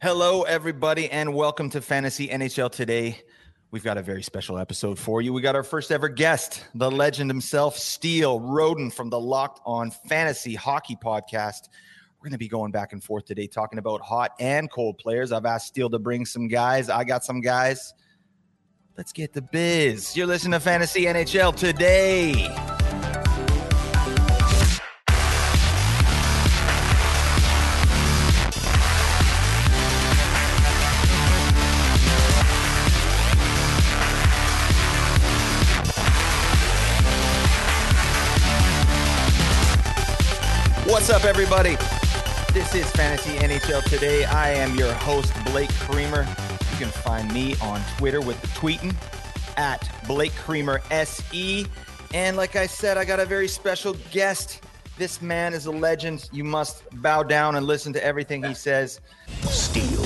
Hello, everybody, and welcome to Fantasy NHL Today. We've got a very special episode for you. We got our first ever guest, the legend himself, Steele Rodin from the Locked On Fantasy Hockey Podcast. We're going to be going back and forth today talking about hot and cold players. I've asked Steele to bring some guys. I got some guys. Let's get the biz. You're listening to Fantasy NHL Today. What's up, everybody? This is Fantasy NHL Today. I am your host, Blake Creamer. You can find me on Twitter with the tweeting at Blake Creamer SE. And like I said, I got a very special guest. This man is a legend. You must bow down and listen to everything he says. Steele.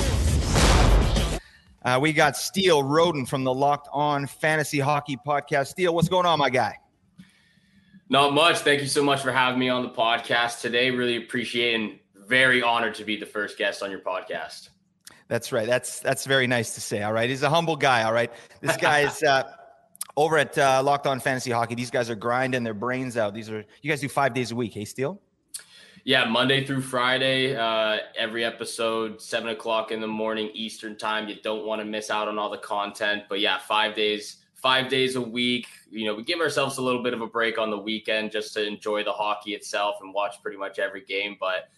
Uh, we got Steele Rodin from the Locked On Fantasy Hockey Podcast. Steele, what's going on, my guy? Not much. Thank you so much for having me on the podcast today. Really appreciate and very honored to be the first guest on your podcast. That's right. That's that's very nice to say. All right, he's a humble guy. All right, this guy is uh, over at uh, Locked On Fantasy Hockey. These guys are grinding their brains out. These are you guys do five days a week. Hey, Steele. Yeah, Monday through Friday, uh, every episode, seven o'clock in the morning Eastern time. You don't want to miss out on all the content. But yeah, five days five days a week. You know, we give ourselves a little bit of a break on the weekend just to enjoy the hockey itself and watch pretty much every game. But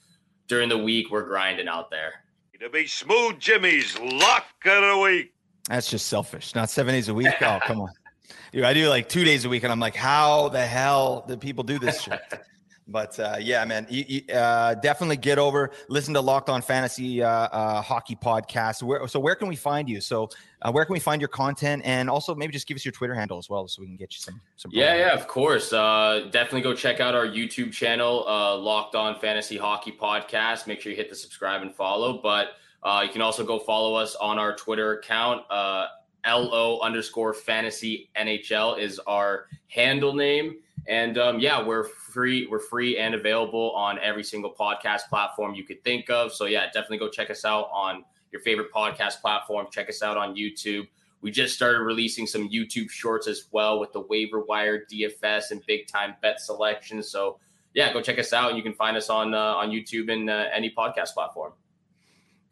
during the week, we're grinding out there. To be smooth Jimmy's lock of the week. That's just selfish. Not seven days a week. Oh, come on. Dude, I do like two days a week, and I'm like, how the hell do people do this shit? But uh, yeah, man, you, you, uh, definitely get over. Listen to Locked On Fantasy uh, uh Hockey podcast. Where, so where can we find you? So uh, where can we find your content, and also maybe just give us your Twitter handle as well, so we can get you some. some yeah, yeah, of course. Uh, definitely go check out our YouTube channel, Locked On Fantasy Hockey podcast. Make sure you hit the subscribe and follow. But you can also go follow us on our Twitter account. LO underscore fantasy NHL is our handle name. And um, yeah, we're free. We're free and available on every single podcast platform you could think of. So yeah, definitely go check us out on your favorite podcast platform. Check us out on YouTube. We just started releasing some YouTube shorts as well with the waiver wire, DFS, and big time bet selection. So yeah, go check us out. You can find us on uh, on YouTube and uh, any podcast platform.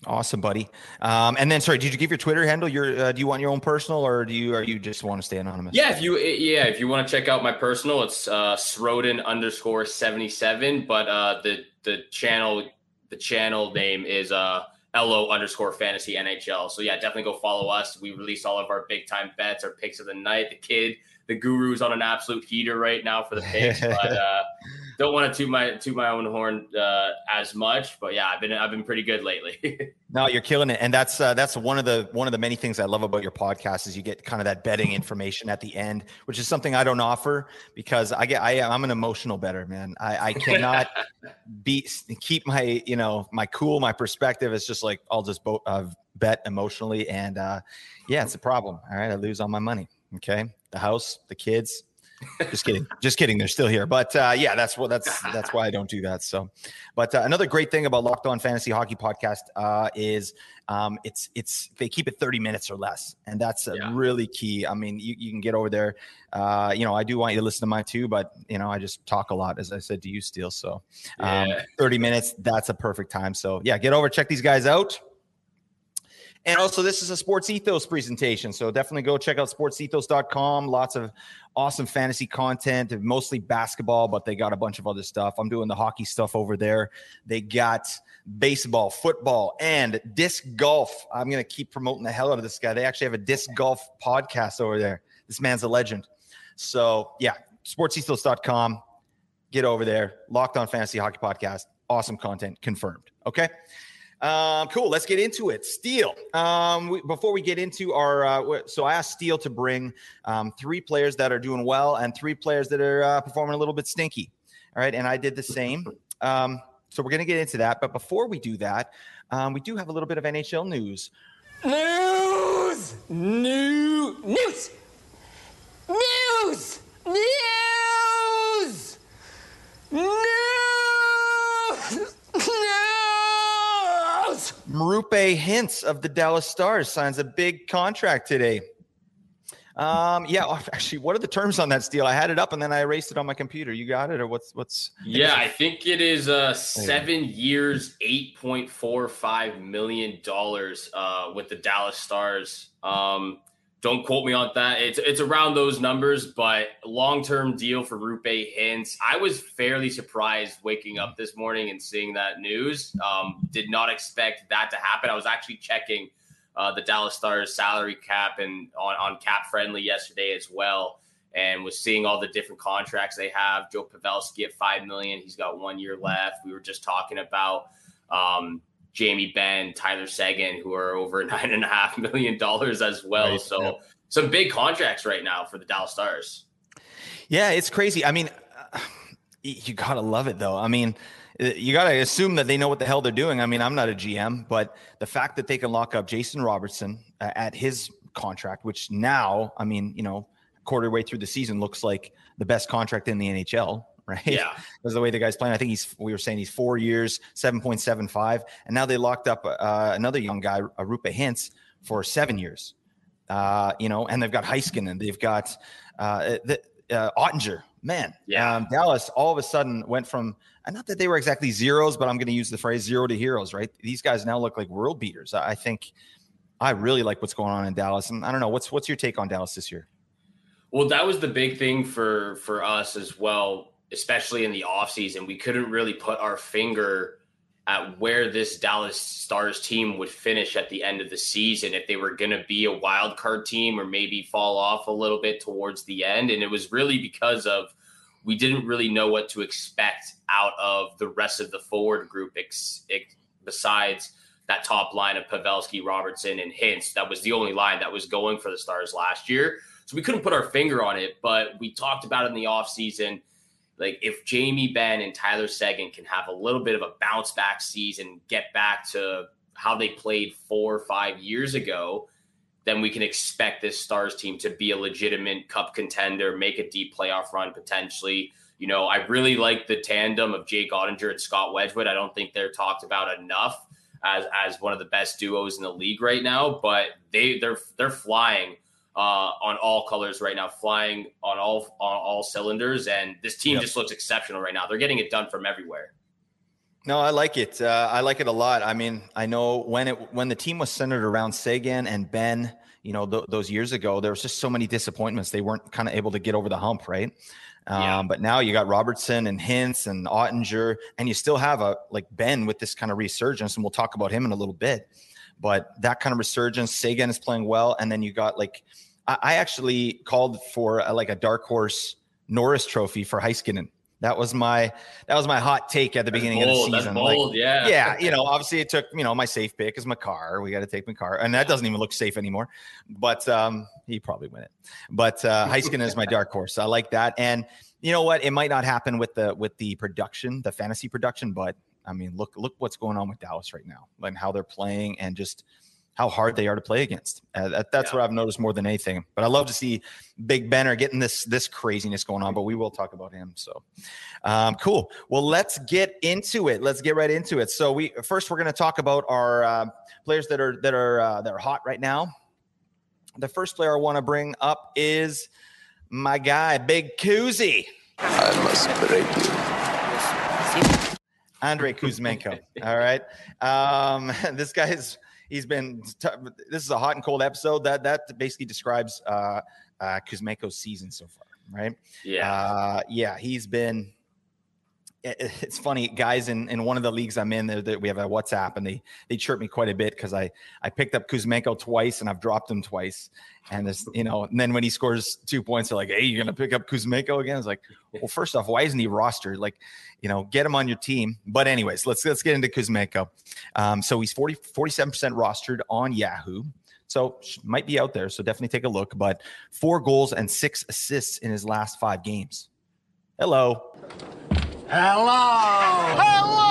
Awesome, buddy. Um, and then, sorry, did you give your Twitter handle? Your uh, do you want your own personal, or do you, or you just want to stay anonymous? Yeah, if you, yeah, if you want to check out my personal, it's uh, Sroden underscore seventy seven. But uh, the the channel, the channel name is uh, lo underscore fantasy NHL. So yeah, definitely go follow us. We release all of our big time bets, our picks of the night. The kid, the guru's on an absolute heater right now for the picks, but uh, don't want to toot my toot my own horn uh, as much, but yeah, I've been I've been pretty good lately. no, you're killing it, and that's uh, that's one of the one of the many things I love about your podcast is you get kind of that betting information at the end, which is something I don't offer because I get I I'm an emotional better man. I, I cannot be keep my you know my cool my perspective. It's just like I'll just bo- uh, bet emotionally, and uh, yeah, it's a problem. All right, I lose all my money. Okay, the house, the kids, just kidding. Just kidding. They're still here. But uh, yeah that's what that's that's why i don't do that so. But uh, another great thing about locked on fantasy hockey podcast uh, is um, it's it's they keep it 30 minutes or less and that's yeah. really key. I mean you, you can get over there uh, you know i do want you to listen to mine too but you know i just talk a lot as i said to you Steele so. Um, yeah. 30 minutes that's a perfect time so yeah get over check these guys out and also, this is a Sports Ethos presentation. So definitely go check out sportsethos.com. Lots of awesome fantasy content, mostly basketball, but they got a bunch of other stuff. I'm doing the hockey stuff over there. They got baseball, football, and disc golf. I'm going to keep promoting the hell out of this guy. They actually have a disc golf podcast over there. This man's a legend. So, yeah, sportsethos.com. Get over there. Locked on Fantasy Hockey Podcast. Awesome content confirmed. Okay. Um, cool. Let's get into it. Steele. Um, we, before we get into our, uh, so I asked Steele to bring um, three players that are doing well and three players that are uh, performing a little bit stinky. All right, and I did the same. Um, so we're going to get into that. But before we do that, um, we do have a little bit of NHL news. News, new news, news, news, Roope Hintz of the Dallas Stars signs a big contract today. Um, yeah, actually, what are the terms on that deal? I had it up and then I erased it on my computer. You got it, or what's what's? Yeah, I think it is uh seven years, eight point four five million dollars uh with the Dallas Stars. Um, don't quote me on that. It's it's around those numbers, but long term deal for Roope Hintz. I was fairly surprised waking up this morning and seeing that news. Um, did not expect that to happen. I was actually checking uh, the Dallas Stars salary cap and on, on cap friendly yesterday as well. And was seeing all the different contracts they have. Joe Pavelski at five million. He's got one year left. We were just talking about um, Jamie Benn, Tyler Seguin, who are over nine and a half million dollars as well. Right, so yeah. some big contracts right now for the Dallas Stars. Yeah, it's crazy. I mean, uh, you gotta love it though. I mean, uh, you got to assume that they know what the hell they're doing. I mean, I'm not a GM, but the fact that they can lock up Jason Robertson uh, at his contract, which now, I mean, you know, quarter way through the season looks like the best contract in the NHL, right? Yeah. Because the way the guy's playing, I think he's, we were saying he's four years, 7.75. And now they locked up uh, another young guy, Roope Hintz, for seven years. Uh, you know, and they've got Heiskanen, they've got uh, the, uh, Oettinger. Man, yeah. Um, Dallas all of a sudden went from and not that they were exactly zeros, but I'm going to use the phrase zero to heroes, right? These guys now look like world beaters. I think I really like what's going on in Dallas. And I don't know, what's what's your take on Dallas this year? Well, that was the big thing for for us as well, especially in the offseason. We couldn't really put our finger at where this Dallas Stars team would finish at the end of the season if they were going to be a wild card team or maybe fall off a little bit towards the end and it was really because of we didn't really know what to expect out of the rest of the forward group ex, ex, besides that top line of Pavelski, Robertson, and Hintz. That was the only line that was going for the Stars last year. So we couldn't put our finger on it, but we talked about it in the offseason. Like if Jamie Benn and Tyler Seguin can have a little bit of a bounce back season, get back to how they played four or five years ago, then we can expect this Stars team to be a legitimate cup contender, make a deep playoff run potentially. You know, I really like the tandem of Jake Oettinger and Scott Wedgewood. I don't think they're talked about enough as as one of the best duos in the league right now, but they they're they're flying uh, on all colors right now, flying on all on all cylinders, and this team yep. just looks exceptional right now. They're getting it done from everywhere. No, I like it. Uh, I like it a lot. I mean, I know when it when the team was centered around Seguin and Benn, you know, th- those years ago, there was just so many disappointments. They weren't kind of able to get over the hump, right? Um, yeah. But now you got Robertson and Hintz and Oettinger, and you still have a like Benn with this kind of resurgence, and we'll talk about him in a little bit. But that kind of resurgence, Seguin is playing well, and then you got like I, I actually called for a, like a dark horse Norris Trophy for Heiskanen that was my that was my hot take at the that's beginning bold, of the season. Bold, like, yeah, yeah. You know, obviously it took you know my safe pick is Makar. We got to take Makar, and that doesn't even look safe anymore. But um, he probably win it. But uh, Heiskanen is my dark horse. I like that, and you know what? It might not happen with the with the production, the fantasy production, but I mean, look look what's going on with Dallas right now, and how they're playing, and just how hard they are to play against. Uh, that, that's yeah. what I've noticed more than anything. But I love to see Big Benner getting this this craziness going on. But we will talk about him. So um, cool. Well, let's get into it. Let's get right into it. So we first we're going to talk about our uh, players that are that are uh, that are hot right now. The first player I want to bring up is my guy, Big Kuzi. I must break you. Andrei Kuzmenko. All right. Um, this guy is he's been. T- this is a hot and cold episode. That that basically describes uh, uh, Kuzmenko's season so far, right? Yeah, uh, yeah. He's been. It's funny, guys. In, in one of the leagues I'm in, that we have a WhatsApp, and they they chirp me quite a bit because I I picked up Kuzmenko twice and I've dropped him twice, and this you know, and then when he scores two points, they're like, "Hey, you're gonna pick up Kuzmenko again?" It's like, well, first off, why isn't he rostered? Like, you know, get him on your team. But anyways, let's let's get into Kuzmenko. Um, so he's 40 47% rostered on Yahoo. So might be out there. So definitely take a look. But four goals and six assists in his last five games. Hello. Hello. Hello.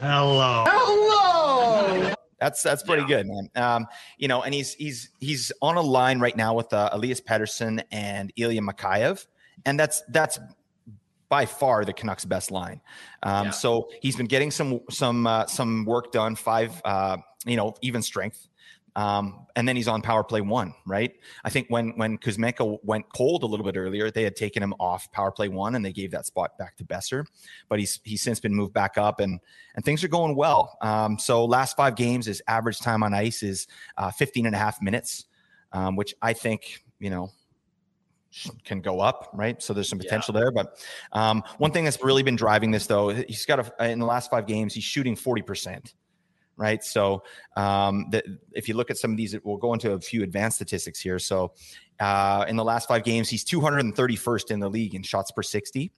Hello. Hello. That's that's pretty yeah. good, man. Um, you know, and he's he's he's on a line right now with uh, Elias Pettersson and Ilya Mikheyev, and that's that's by far the Canucks' best line. Um, yeah. So he's been getting some some uh, some work done. Five, uh, you know, even strength. Um, and then he's on power play one, right? I think when when Kuzmenko went cold a little bit earlier, they had taken him off power play one and they gave that spot back to Boeser. But he's he's since been moved back up and and things are going well. Um, so last five games, his average time on ice is uh, 15 and a half minutes, um, which I think, you know, can go up, right? So there's some potential yeah. there. But um, one thing that's really been driving this, though, he's got a, in the last five games, he's shooting 40% right? So um, the, if you look at some of these, we'll go into a few advanced statistics here. So uh, in the last five games, he's 231st in the league in shots per 60.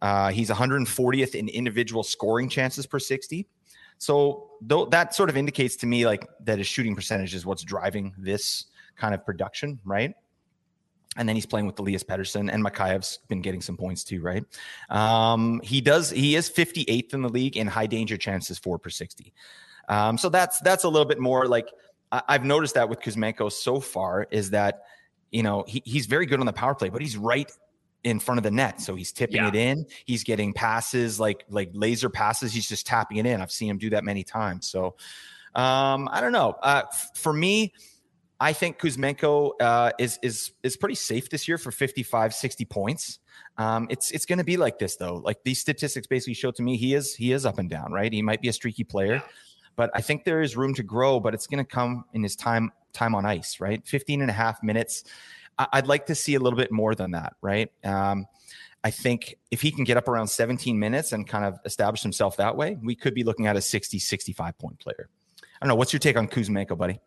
Uh, he's 140th in individual scoring chances per 60. So th- that sort of indicates to me like that his shooting percentage is what's driving this kind of production, right? And then he's playing with Elias Pettersson and Mikheyev's been getting some points too, right? Um, he does. He is 58th in the league in high danger chances for per 60. Um, so that's that's a little bit more like I, have noticed that with Kuzmenko so far is that you know he, he's very good on the power play, but he's right in front of the net, so he's tipping yeah. it in. He's getting passes like like laser passes. He's just tapping it in. I've seen him do that many times. So um, I don't know. Uh, f- for me. I think Kuzmenko uh, is is is pretty safe this year for 55, 60 points. Um, it's it's going to be like this though. Like these statistics basically show to me he is he is up and down, right? He might be a streaky player, but I think there is room to grow, but it's going to come in his time time on ice, right? 15 and a half minutes. I'd like to see a little bit more than that, right? Um, I think if he can get up around 17 minutes and kind of establish himself that way, we could be looking at a 60, 65 point player. I don't know. What's your take on Kuzmenko, buddy?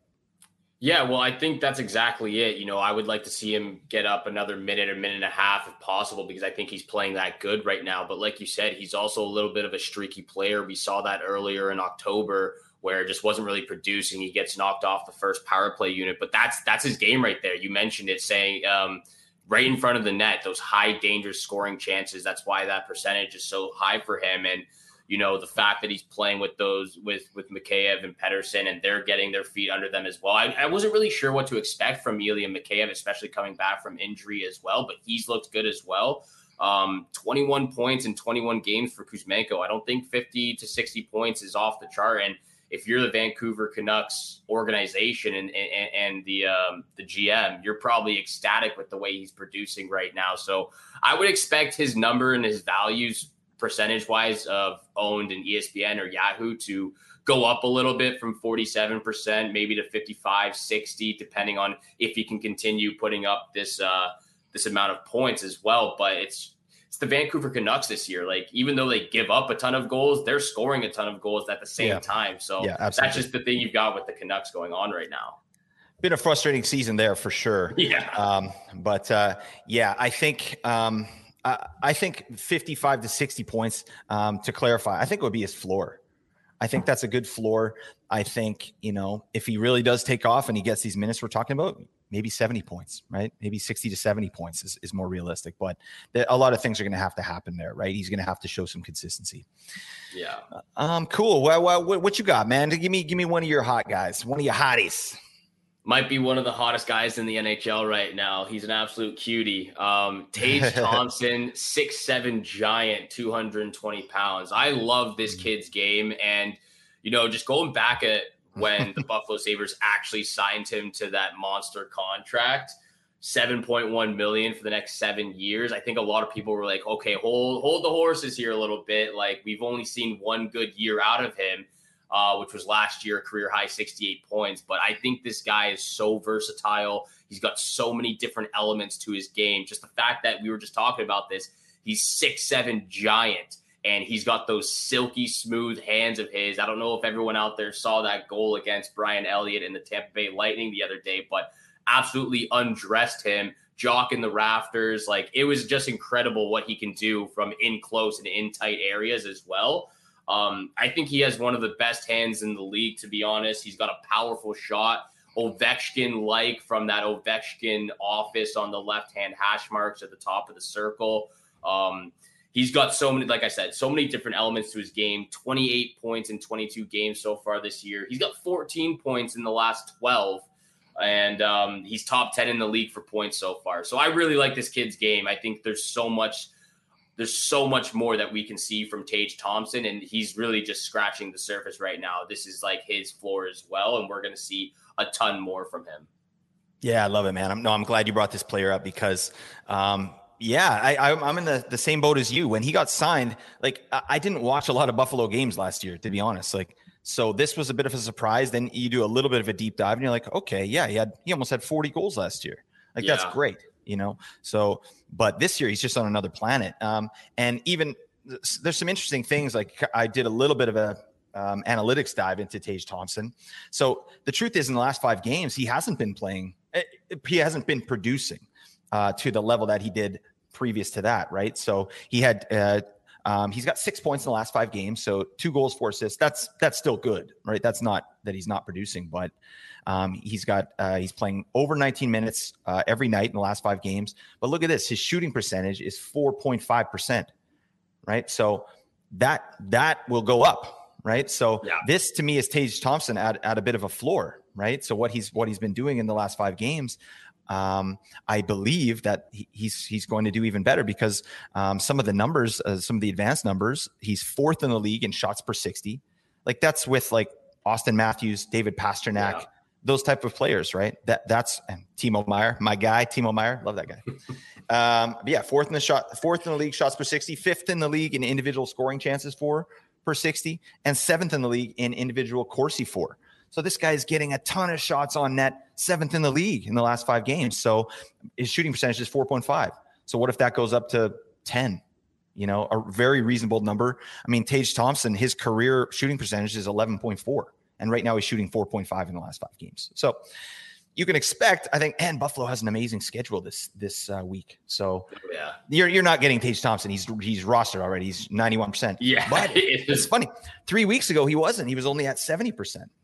Yeah, well, I think that's exactly it. You know, I would like to see him get up another minute or minute and a half if possible because I think he's playing that good right now. But like you said, he's also a little bit of a streaky player. We saw that earlier in October where it just wasn't really producing. He gets knocked off the first power play unit, but that's that's his game right there. You mentioned it, saying um, right in front of the net, those high danger scoring chances. That's why that percentage is so high for him. And you know the fact that he's playing with those with with Mikheyev and Pettersson and they're getting their feet under them as well. I, I wasn't really sure what to expect from Ilya Mikheyev, especially coming back from injury as well, but he's looked good as well. Um, 21 points in 21 games for Kuzmenko. I don't think 50 to 60 points is off the chart. And if you're the Vancouver Canucks organization and and, and the um, the GM, you're probably ecstatic with the way he's producing right now. So I would expect his number and his values percentage wise of owned in ESPN or Yahoo to go up a little bit from 47% maybe to 55 60 depending on if he can continue putting up this uh this amount of points as well. But it's it's the Vancouver Canucks this year. Like even though they give up a ton of goals they're scoring a ton of goals at the same yeah. time. So yeah, that's just the thing you've got with the Canucks going on right now. Been a frustrating season there for sure. Yeah. Um but uh yeah I think um I think 55 to 60 points. Um, to clarify, I think it would be his floor. I think that's a good floor. I think you know if he really does take off and he gets these minutes we're talking about, maybe 70 points, right? Maybe 60 to 70 points is, is more realistic. But a lot of things are going to have to happen there, right? He's going to have to show some consistency. Yeah. Um. Cool. Well, well, what you got, man? Give me give me one of your hot guys, one of your hotties might be one of the hottest guys in the NHL right now. He's an absolute cutie. Um, Tage Thompson, six seven giant, 220 pounds. I love this mm. kid's game. And, you know, just going back at when the Buffalo Sabres actually signed him to that monster contract, 7.1 million for the next seven years. I think a lot of people were like, okay, hold hold the horses here a little bit. Like we've only seen one good year out of him uh, which was last year, career high 68 points. But I think this guy is so versatile. He's got so many different elements to his game. Just the fact that we were just talking about this, he's six seven giant. And he's got those silky smooth hands of his. I don't know if everyone out there saw that goal against Brian Elliott in the Tampa Bay Lightning the other day, but absolutely undressed him, jock in the rafters. Like it was just incredible what he can do from in close and in tight areas as well. Um, I think he has one of the best hands in the league, to be honest. He's got a powerful shot, Ovechkin like from that Ovechkin office on the left hand hash marks at the top of the circle. Um, he's got so many, like I said, so many different elements to his game 28 points in 22 games so far this year. He's got 14 points in the last 12 and um, he's top 10 in the league for points so far. So I really like this kid's game. I think there's so much there's so much more that we can see from Tage Thompson, and he's really just scratching the surface right now. This is like his floor as well, and we're going to see a ton more from him. Yeah, I love it, man. I'm no, I'm glad you brought this player up because, um, yeah, I, I'm in the, the same boat as you. When he got signed, like I didn't watch a lot of Buffalo games last year, to be honest. Like, so this was a bit of a surprise. Then you do a little bit of a deep dive, and you're like, okay, yeah, he had he almost had 40 goals last year. Like yeah. that's great, you know. So, but this year he's just on another planet. Um, and even there's some interesting things. Like I did a little bit of a um, analytics dive into Tage Thompson. So the truth is, in the last five games, he hasn't been playing. Eh, he hasn't been producing uh, to the level that he did previous to that, right? So he had. Uh, um, he's got six points in the last five games, so two goals, four assists. That's that's still good, right? That's not that he's not producing, but um, he's got uh, he's playing over 19 minutes uh, every night in the last five games. But look at this: his shooting percentage is 4.5 percent, right? So that that will go up, right? So yeah. this to me is Tage Thompson at, at a bit of a floor, right? So what he's what he's been doing in the last five games. Um, I believe that he's he's going to do even better because um, some of the numbers, uh, some of the advanced numbers, he's fourth in the league in shots per 60. Like that's with like Auston Matthews, David Pastrnak, yeah those type of players, right? That that's and Timo Meier, my guy, Timo Meier, love that guy. um, yeah, fourth in the shot, fourth in the league shots per 60, fifth in the league in individual scoring chances for per 60, and seventh in the league in individual Corsi for. So this guy is getting a ton of shots on net, seventh in the league in the last five games. So his shooting percentage is 4.5. So what if that goes up to 10? You know, a very reasonable number. I mean, Tage Thompson, his career shooting percentage is 11.4. And right now he's shooting 4.5 in the last five games. So you can expect, I think, and Buffalo has an amazing schedule this this uh, week. So yeah, you're you're not getting Tage Thompson. He's he's rostered already. He's 91. percent Yeah, but it's funny. Three weeks ago he wasn't. He was only at 70.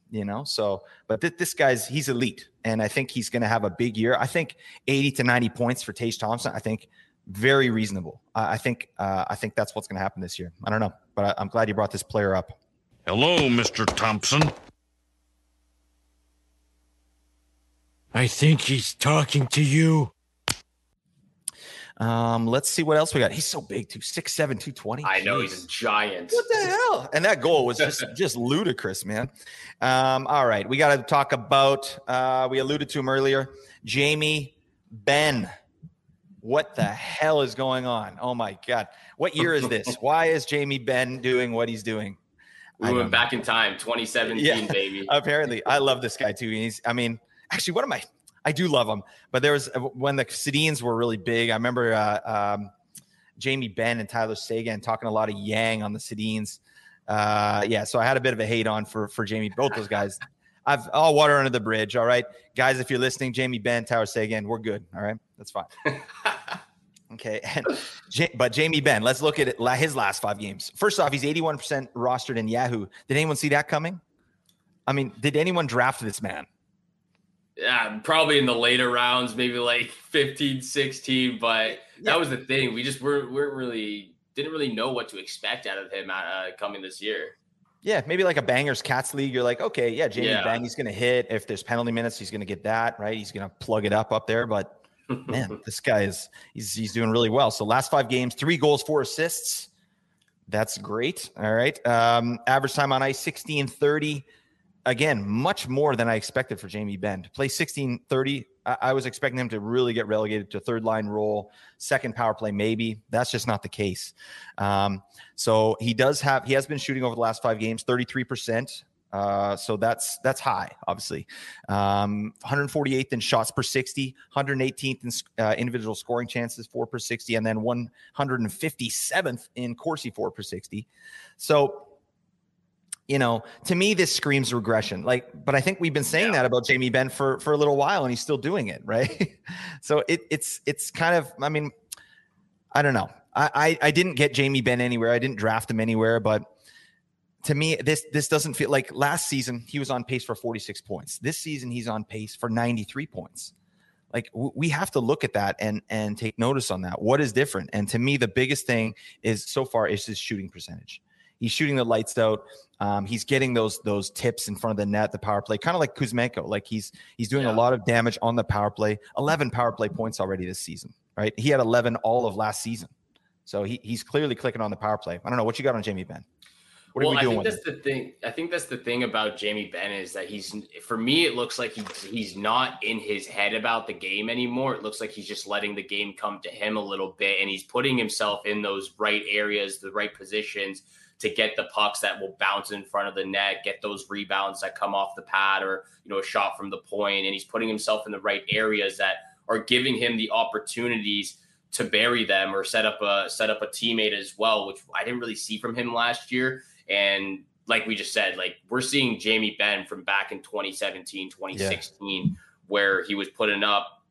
Percent You know, so but th- this guy's he's elite, and I think he's going to have a big year. I think 80 to 90 points for Tage Thompson. I think very reasonable. Uh, I think uh, I think that's what's going to happen this year. I don't know, but I, I'm glad you brought this player up. Hello, Mr. Thompson. I think he's talking to you. Um, let's see what else we got. He's so big too, six seven, two twenty. I know he's a giant. What the hell? And that goal was just just ludicrous, man. Um, all right, we got to talk about. Uh, we alluded to him earlier, Jamie Benn. What the hell is going on? Oh my god, what year is this? Why is Jamie Benn doing what he's doing? We went back in time, 2017, yeah, baby. Apparently, I love this guy too. He's, I mean, actually, what am I? I do love them. but there was uh, when the Sedins were really big. I remember uh, um, Jamie Benn and Tyler Seguin talking a lot of Yang on the Sedins. Uh, yeah, so I had a bit of a hate on for for Jamie, both those guys. I've all water under the bridge. All right, guys, if you're listening, Jamie Benn, Tyler Seguin, we're good. All right, that's fine. okay, and, but Jamie Benn, let's look at it, his last five games. First off, he's 81% rostered in Yahoo. Did anyone see that coming? I mean, did anyone draft this man? Yeah, probably in the later rounds, maybe like 15, 16. But yeah. that was the thing. We just weren't, weren't really, didn't really know what to expect out of him uh, coming this year. Yeah, maybe like a bangers cats league. You're like, okay, yeah, Jamie yeah. Benn, he's going to hit. If there's penalty minutes, he's going to get that, right? He's going to plug it up up there. But man, this guy is, he's, he's doing really well. So last five games, three goals, four assists. That's great. All right. Um, average time on ice, 16 30 again, much more than I expected for Jamie Benn to play 16 30. I, I, was expecting him to really get relegated to third line role, second power play, maybe. That's just not the case. Um, so he does have, he has been shooting over the last five games, 33%. Uh, so that's that's high, obviously. Um, 148th in shots per 60, 118th in uh, individual scoring chances, for per 60, and then 157th in Corsi, for per 60. So you know, to me, this screams regression. Like, but I think we've been saying yeah. that about Jamie Benn for for a little while, and he's still doing it, right? so it it's it's kind of, I mean, I don't know. I, I I didn't get Jamie Benn anywhere. I didn't draft him anywhere, but to me, this this doesn't feel like last season he was on pace for 46 points. This season he's on pace for 93 points. Like w- we have to look at that and and take notice on that. What is different? And to me, the biggest thing is so far is his shooting percentage. He's shooting the lights out. Um, he's getting those those tips in front of the net, the power play, kind of like Kuzmenko. Like he's he's doing yeah. a lot of damage on the power play. Eleven power play points already this season. Right? He had eleven all of last season. So he, he's clearly clicking on the power play. I don't know what you got on Jamie Benn. What well, are we doing I think that's him? the thing. I think that's the thing about Jamie Benn is that he's for me it looks like he's he's not in his head about the game anymore. It looks like he's just letting the game come to him a little bit and he's putting himself in those right areas, the right positions to get the pucks that will bounce in front of the net, get those rebounds that come off the pad or, you know, a shot from the point and he's putting himself in the right areas that are giving him the opportunities to bury them or set up a set up a teammate as well, which I didn't really see from him last year. And like we just said, like we're seeing Jamie Benn from back in 2017, 2016, yeah. where he was putting up,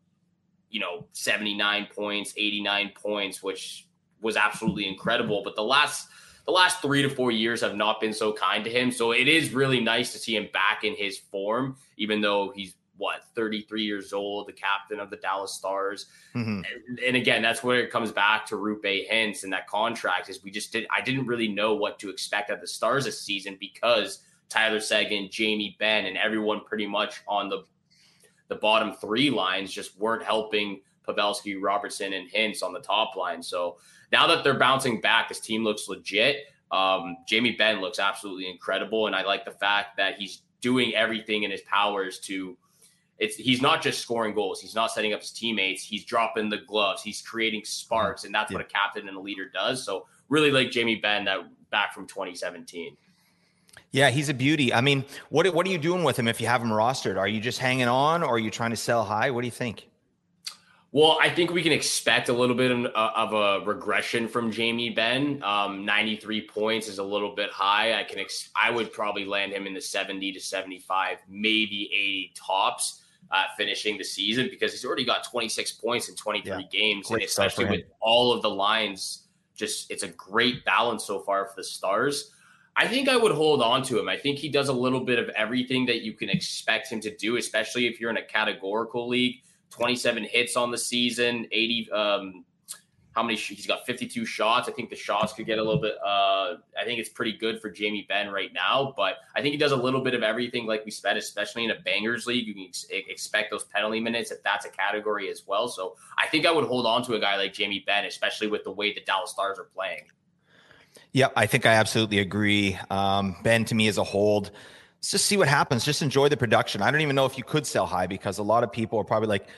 you know, 79 points, 89 points, which was absolutely incredible. But the last the last three to four years have not been so kind to him. So it is really nice to see him back in his form, even though he's what 33 years old, the captain of the Dallas Stars. Mm-hmm. And, and, again, that's where it comes back to Roope Hintz and that contract is we just did I didn't really know what to expect at the Stars this season because Tyler Seguin, Jamie Benn, and everyone pretty much on the the bottom three lines just weren't helping Pavelski, Robertson, and Hintz on the top line. So now that they're bouncing back, this team looks legit. Um, Jamie Benn looks absolutely incredible, and I like the fact that he's doing everything in his powers to it's he's not just scoring goals. He's not setting up his teammates. He's dropping the gloves. He's creating sparks, and that's yeah. what a captain and a leader does. So really like Jamie Benn that back from 2017. Yeah, he's a beauty. I mean, what what are you doing with him if you have him rostered? Are you just hanging on, or are you trying to sell high? What do you think? Well, I think we can expect a little bit of, of a regression from Jamie Benn. Um, 93 points is a little bit high. I can ex- I would probably land him in the 70 to 75, maybe 80 tops uh, finishing the season because he's already got 26 points in 23 yeah. games, and especially with all of the lines, just it's a great balance so far for the Stars. I think I would hold on to him. I think he does a little bit of everything that you can expect him to do, especially if you're in a categorical league. 27 hits on the season, 80 um, how many he's got 52 shots. I think the shots could get a little bit. Uh, I think it's pretty good for Jamie Benn right now, but I think he does a little bit of everything, like we said, especially in a bangers league. You can ex- expect those penalty minutes if that's a category as well. So I think I would hold on to a guy like Jamie Benn, especially with the way the Dallas Stars are playing. Yeah, I think I absolutely agree. Um, Benn to me is a hold. Let's just see what happens. Just enjoy the production. I don't even know if you could sell high because a lot of people are probably like,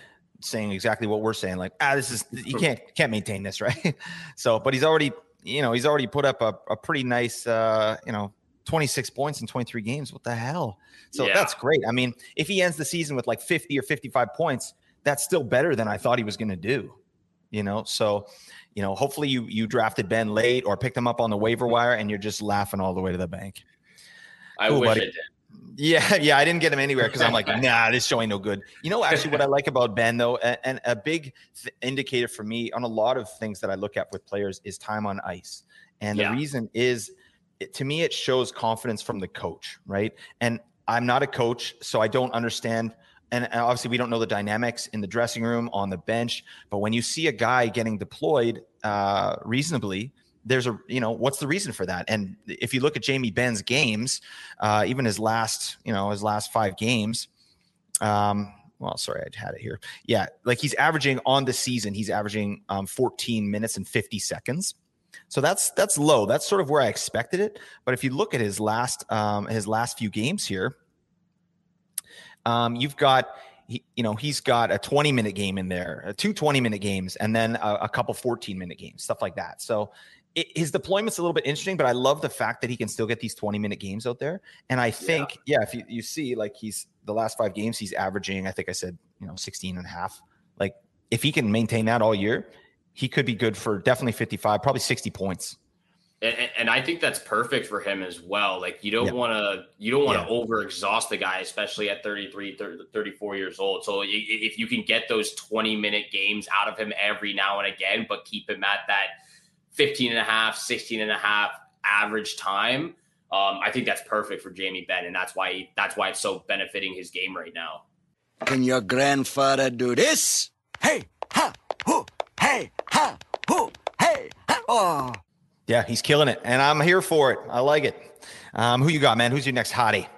saying exactly what we're saying. Like, ah, this is you can't can't maintain this, right? so, but he's already, you know, he's already put up a, a pretty nice, uh, you know, 26 points in 23 games. What the hell? So yeah. that's great. I mean, if he ends the season with like 50 or 55 points, that's still better than I thought he was going to do. You know, so you know, hopefully you you drafted Benn late or picked him up on the waiver wire, and you're just laughing all the way to the bank. I cool, wish buddy. I did. Yeah, yeah, I didn't get him anywhere because I'm like, nah, this show ain't no good. You know, actually, what I like about Benn though, and, and a big th- indicator for me on a lot of things that I look at with players is time on ice, and yeah. the reason is, it, to me, it shows confidence from the coach, right? And I'm not a coach, so I don't understand. And obviously, we don't know the dynamics in the dressing room, on the bench. But when you see a guy getting deployed uh, reasonably, there's a you know what's the reason for that? And if you look at jamie benn's games uh, even his last you know his last five games um, well sorry i had it here. Yeah like he's averaging on the season he's averaging um, 14 minutes and 50 seconds. So that's that's low. That's sort of where i expected it. But if you look at his last um, his last few games here um, you've got he, you know, he's got a 20 minute game in there, two 20 minute games, and then a, a couple 14 minute games, stuff like that. So it, his deployment's a little bit interesting, but I love the fact that he can still get these 20 minute games out there. And I think, yeah, yeah if you, you see, like he's the last five games, he's averaging, I think I said, you know, 16 and a half. Like if he can maintain that all year, he could be good for definitely 55, probably 60 points. And, and, I think that's perfect for him as well. Like you don't yeah. want to you don't want to yeah. over exhaust the guy, especially at 33, 30, 34 years old. So if you can get those 20 minute games out of him every now and again, but keep him at that 15 and a half, 16 and a half average time. Um, I think that's perfect for Jamie Benn, and that's why he, that's why it's so benefiting his game right now. Can your grandfather do this? Hey, ha, hoo, hey, ha, hoo, hey, ha, oh. Yeah, he's killing it, and I'm here for it. I like it. Um, who you got, man? Who's your next hottie?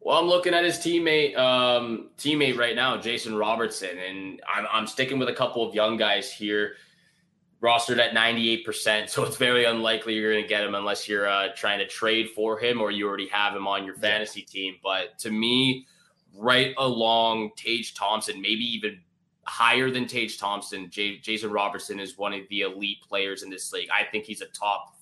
Well, I'm looking at his teammate um, teammate right now, Jason Robertson, and I'm, I'm sticking with a couple of young guys here rostered at 98%. So it's very unlikely you're going to get him unless you're uh, trying to trade for him or you already have him on your fantasy team. But to me, right along Tage Thompson, maybe even higher than Tage Thompson, J- Jason Robertson is one of the elite players in this league. I think he's a top.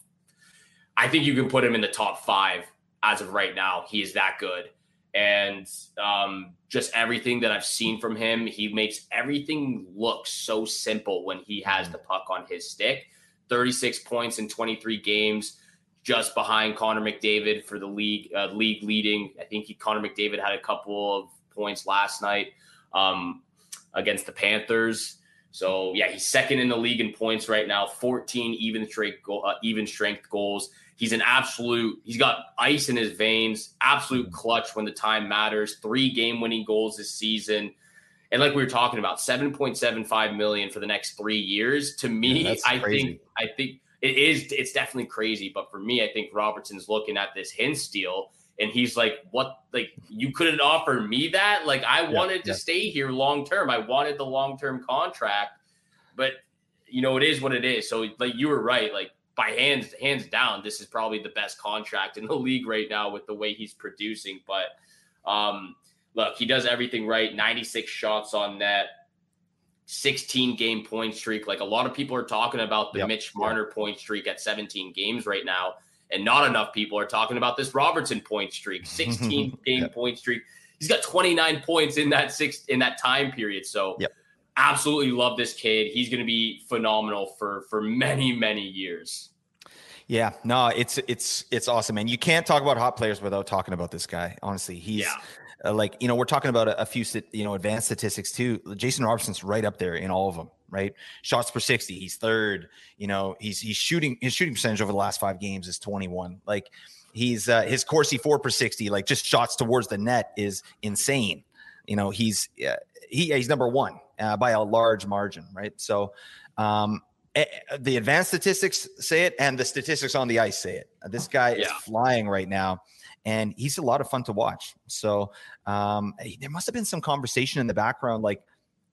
I think you can put him in the top five as of right now. He is that good. And um, just everything that I've seen from him, he makes everything look so simple when he has the puck on his stick. 36 points in 23 games, just behind Connor McDavid for the league uh, league leading. I think he, Connor McDavid had a couple of points last night um, against the Panthers. So yeah, he's second in the league in points right now. 14 even strength goal, uh, even strength goals. He's an absolute. He's got ice in his veins. Absolute clutch when the time matters. Three game winning goals this season. And like we were talking about, 7.75 million for the next three years. To me, Yeah, I crazy. think I think it is it's definitely crazy. But for me, I think Robertson's looking at this Hintz deal and he's like, What like you couldn't offer me that? Like I wanted to yeah. stay here long term. I wanted the long term contract, but you know, it is what it is. So like you were right, like by hands hands down, this is probably the best contract in the league right now with the way he's producing. But um look, he does everything right. 96 shots on net, 16 game point streak. Like a lot of people are talking about the Yep. Mitch Marner point streak at 17 games right now. And not enough people are talking about this Robertson point streak, 16 game Yep. point streak. He's got 29 points in that six in that time period. So Yep. Absolutely love this kid. He's going to be phenomenal for for many many years. Yeah, no, it's it's it's awesome, and you can't talk about hot players without talking about this guy. Honestly, he's Yeah. uh, like you know we're talking about a, a few st- you know advanced statistics too. Jason Robertson's right up there in all of them. Right, shots per sixty, he's third. You know, he's he's shooting his shooting percentage over the last five games is twenty one. Like he's uh, his Corsi for per sixty, like just shots towards the net is insane. You know, he's uh, he he's number one uh, by a large margin. Right, so. um eh, the advanced statistics say it and the statistics on the ice say it. This guy is flying right now and he's a lot of fun to watch. So um, eh, there must have been some conversation in the background, like,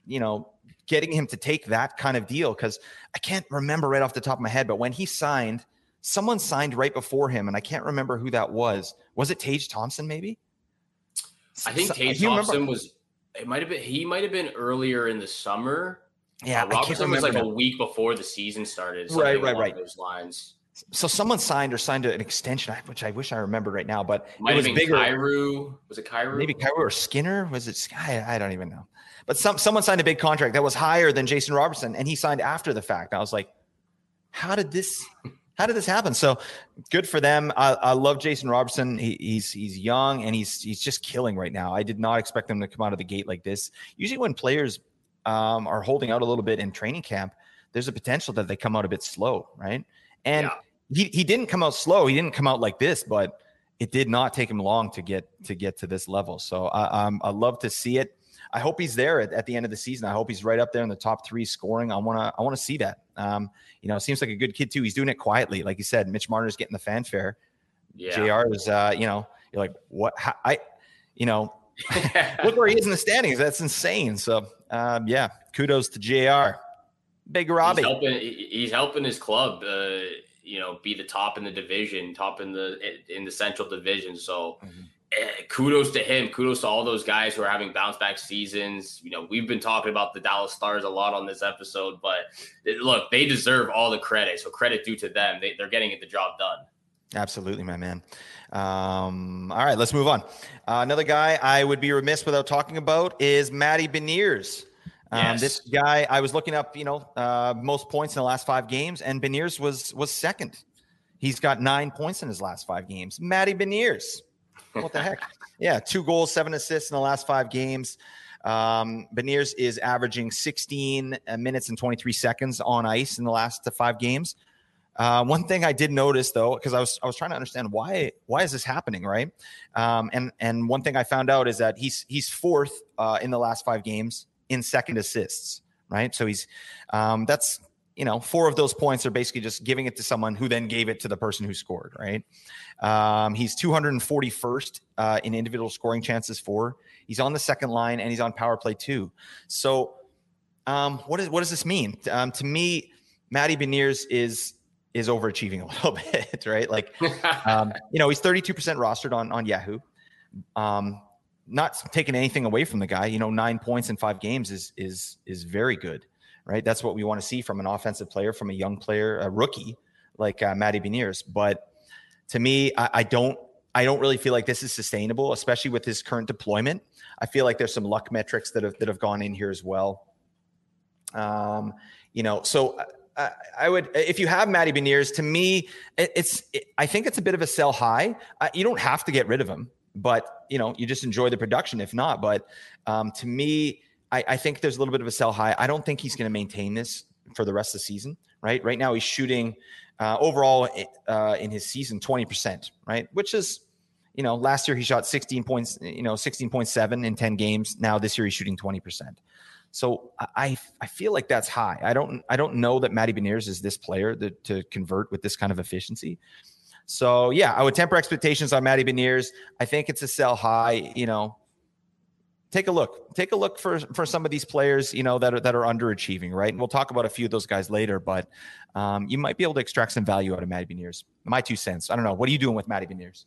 you know, getting him to take that kind of deal. Cause I can't remember right off the top of my head, but when he signed, someone signed right before him and I can't remember who that was. Was it Tage Thompson maybe? I think So- Tage remember- Thompson was. It might have been. He might have been earlier in the summer. Yeah, Uh, Robertson was like now. a week before the season started. Right, right, right. Those lines. So someone signed or signed an extension, which I wish I remembered right now, but Might it was have been bigger. Kyrou. Was it Kyrou? maybe Kyrie or Skinner. Was it Sky? I don't even know. But some someone signed a big contract that was higher than Jason Robertson, and he signed after the fact. I was like, how did this? How did this happen? So good for them. I, I love Jason Robertson. He, he's he's young and he's he's just killing right now. I did not expect him to come out of the gate like this. Usually, when players um, are holding out a little bit in training camp, there's a potential that they come out a bit slow, right? And he he didn't come out slow. He didn't come out like this, but it did not take him long to get to get to this level. So I um, I love to see it. I hope he's there at, at the end of the season. I hope he's right up there in the top three scoring. I want to I want to see that. Um, you know, seems like a good kid too. He's doing it quietly, like you said. Mitch Marner's getting the fanfare. Yeah. Jr. is, uh, you know, you're like what? How, I, you know, look where he is in the standings. That's insane. So um, yeah, kudos to Jr. Big Robbie. He's helping. He's helping his club. Uh, you know, be the top in the division, top in the in the Central Division. So, Mm-hmm. Eh, kudos to him. Kudos to all those guys who are having bounce back seasons. You know, we've been talking about the Dallas Stars a lot on this episode, but look, they deserve all the credit. So credit due to them. They, they're getting it the job done. Absolutely, my man. Um, all right, let's move on. Uh, another guy I would be remiss without talking about is Matty Beniers. Um, Yes. This guy, I was looking up, you know, uh, most points in the last five games, and Beniers was was second. He's got nine points in his last five games. Matty Beniers, what the heck? Yeah, two goals, seven assists in the last five games. Um, Beniers is averaging 16 minutes and 23 seconds on ice in the last five games. Uh, one thing I did notice though, because I was I was trying to understand why why is this happening, right? Um, and and one thing I found out is that he's he's fourth uh, in the last five games in second assists, right? So he's um, that's you know four of those points are basically just giving it to someone who then gave it to the person who scored, right? Um, he's 241st uh, in individual scoring chances for. He's on the second line and he's on power play too. So um, what is what does this mean? Um, to me, Matty Beniers is is overachieving a little bit, right? Like, um, you know, he's 32% rostered on on Yahoo. Um, not taking anything away from the guy, you know, nine points in five games is is is very good, right? That's what we want to see from an offensive player, from a young player, a rookie like uh, Matty Beniers. But to me, I, I don't I don't really feel like this is sustainable, especially with his current deployment. I feel like there's some luck metrics that have that have gone in here as well. Um, you know, so I, I would if you have Matty Beniers, to me, it, it's it, I think it's a bit of a sell high. Uh, you don't have to get rid of him, but you know, you just enjoy the production if not. But um, to me, I, I think there's a little bit of a sell high. I don't think he's going to maintain this for the rest of the season. Right, right now he's shooting uh, overall uh, in his season 20%, right? Which is, you know, last year he shot 16 points, you know, 16.7 in 10 games. Now this year he's shooting 20%. So I I feel like that's high. I don't I don't know that Matty Beniers is this player that, to convert with this kind of efficiency. So yeah, I would temper expectations on Matty Beniers. I think it's a sell high. You know, take a look. Take a look for for some of these players, you know, that are that are underachieving, right? And we'll talk about a few of those guys later, but um, you might be able to extract some value out of Matty Beniers. My two cents. I don't know. What are you doing with Matty Beniers?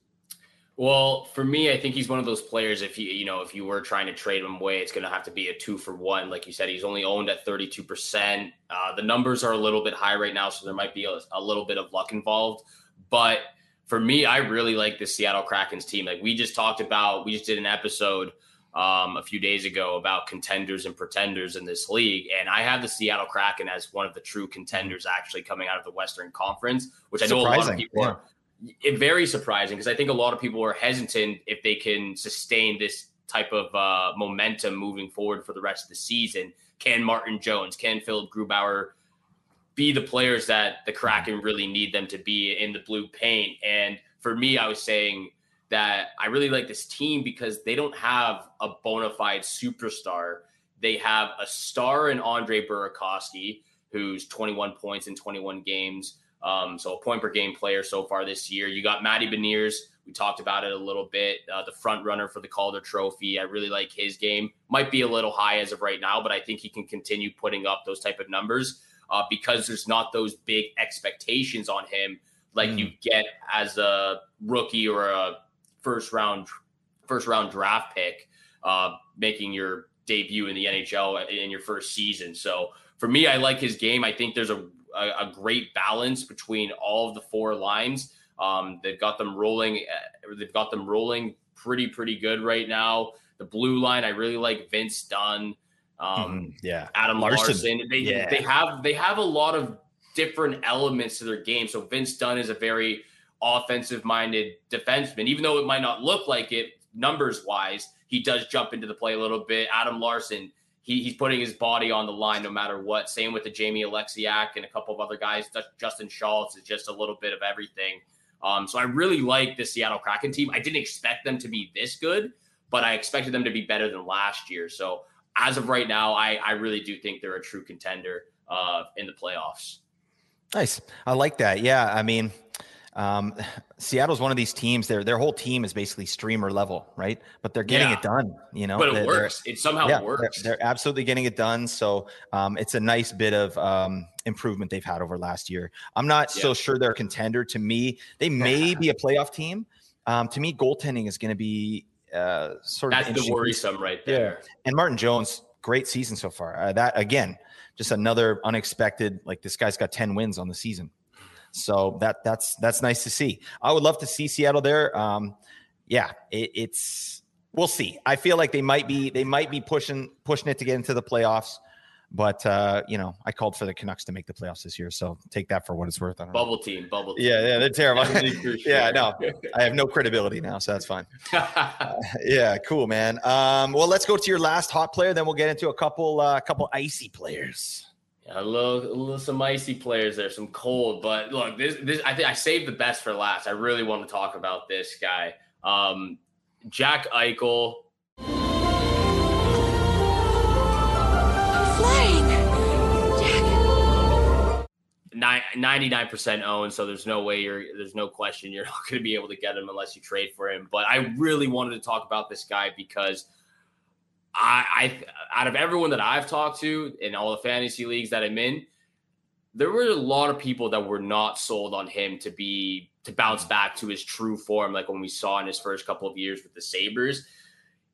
Well, for me, I think he's one of those players. If you you know if you were trying to trade him away, it's going to have to be a two for one. Like you said, he's only owned at thirty two percent. Uh, the numbers are a little bit high right now, so there might be a, a little bit of luck involved. But for me, I really like the Seattle Kraken's team. Like we just talked about, we just did an episode um, a few days ago about contenders and pretenders in this league. And I have the Seattle Kraken as one of the true contenders actually coming out of the Western Conference, which I know Surprising. a lot of people yeah. are it, very surprising because I think a lot of people are hesitant if they can sustain this type of uh, momentum moving forward for the rest of the season. Can Martin Jones, can Philipp Grubauer be the players that the Kraken really need them to be in the blue paint? And for me, I was saying that I really like this team because they don't have a bona fide superstar. They have a star in Andre Burakovsky, who's 21 points in 21 games. Um, so a point per game player so far this year. You got Matty Beniers. We talked about it a little bit. Uh, the front runner for the Calder Trophy. I really like his game. Might be a little high as of right now, but I think he can continue putting up those type of numbers uh, because there's not those big expectations on him like mm. you get as a rookie or a first round first round draft pick, uh, making your debut in the NHL in your first season. So for me, I like his game. I think there's a a, a great balance between all of the four lines. Um, they've got them rolling. Uh, they've got them rolling pretty pretty good right now. The blue line, I really like Vince Dunn. Um, mm, yeah, Adam Larson. Larsson. They yeah. they have they have a lot of different elements to their game. So Vince Dunn is a very offensive minded defenseman, even though it might not look like it numbers wise. He does jump into the play a little bit. Adam Larsson, he, he's putting his body on the line no matter what. Same with the Jamie Oleksiak and a couple of other guys. Justin Schultz is just a little bit of everything. Um, so I really like the Seattle Kraken team. I didn't expect them to be this good, but I expected them to be better than last year. So as of right now, I, I really do think they're a true contender uh, in the playoffs. Nice. I like that. Yeah. I mean, um, Seattle's one of these teams. Their their whole team is basically streamer level, right? But they're getting yeah. it done. You know, but it they're, works. It somehow yeah, works. They're, they're, absolutely getting it done. So um, it's a nice bit of um, improvement they've had over last year. I'm not yeah. so sure they're a contender. To me, they may be a playoff team. Um, to me, goaltending is going to be uh, sort of that's the worrisome right there. Yeah. And Martin Jones, great season so far. Uh, that again, just another unexpected. Like this guy's got ten wins on the season. So that that's that's nice to see. I would love to see Seattle there. Um, yeah, it, it's we'll see. I feel like they might be they might be pushing pushing it to get into the playoffs. But uh, you know, I called for the Canucks to make the playoffs this year, so take that for what it's worth. bubble know. team, bubble team. Yeah, yeah, they're terrible. yeah, no, I have no credibility now, so that's fine. uh, yeah, cool, man. Um, well, let's go to your last hot player, then we'll get into a couple, uh, couple icy players. A little, a little, some icy players there, some cold. But look, this, this, I think I saved the best for last. I really want to talk about this guy, um, Jack Eichel. Flying, Jack. Ninety-nine percent owned, so there's no way you're. There's no question you're not going to be able to get him unless you trade for him. But I really wanted to talk about this guy because I, I out of everyone that I've talked to in all the fantasy leagues that I'm in, there were a lot of people that were not sold on him to be to bounce mm. back to his true form, like when we saw in his first couple of years with the Sabres.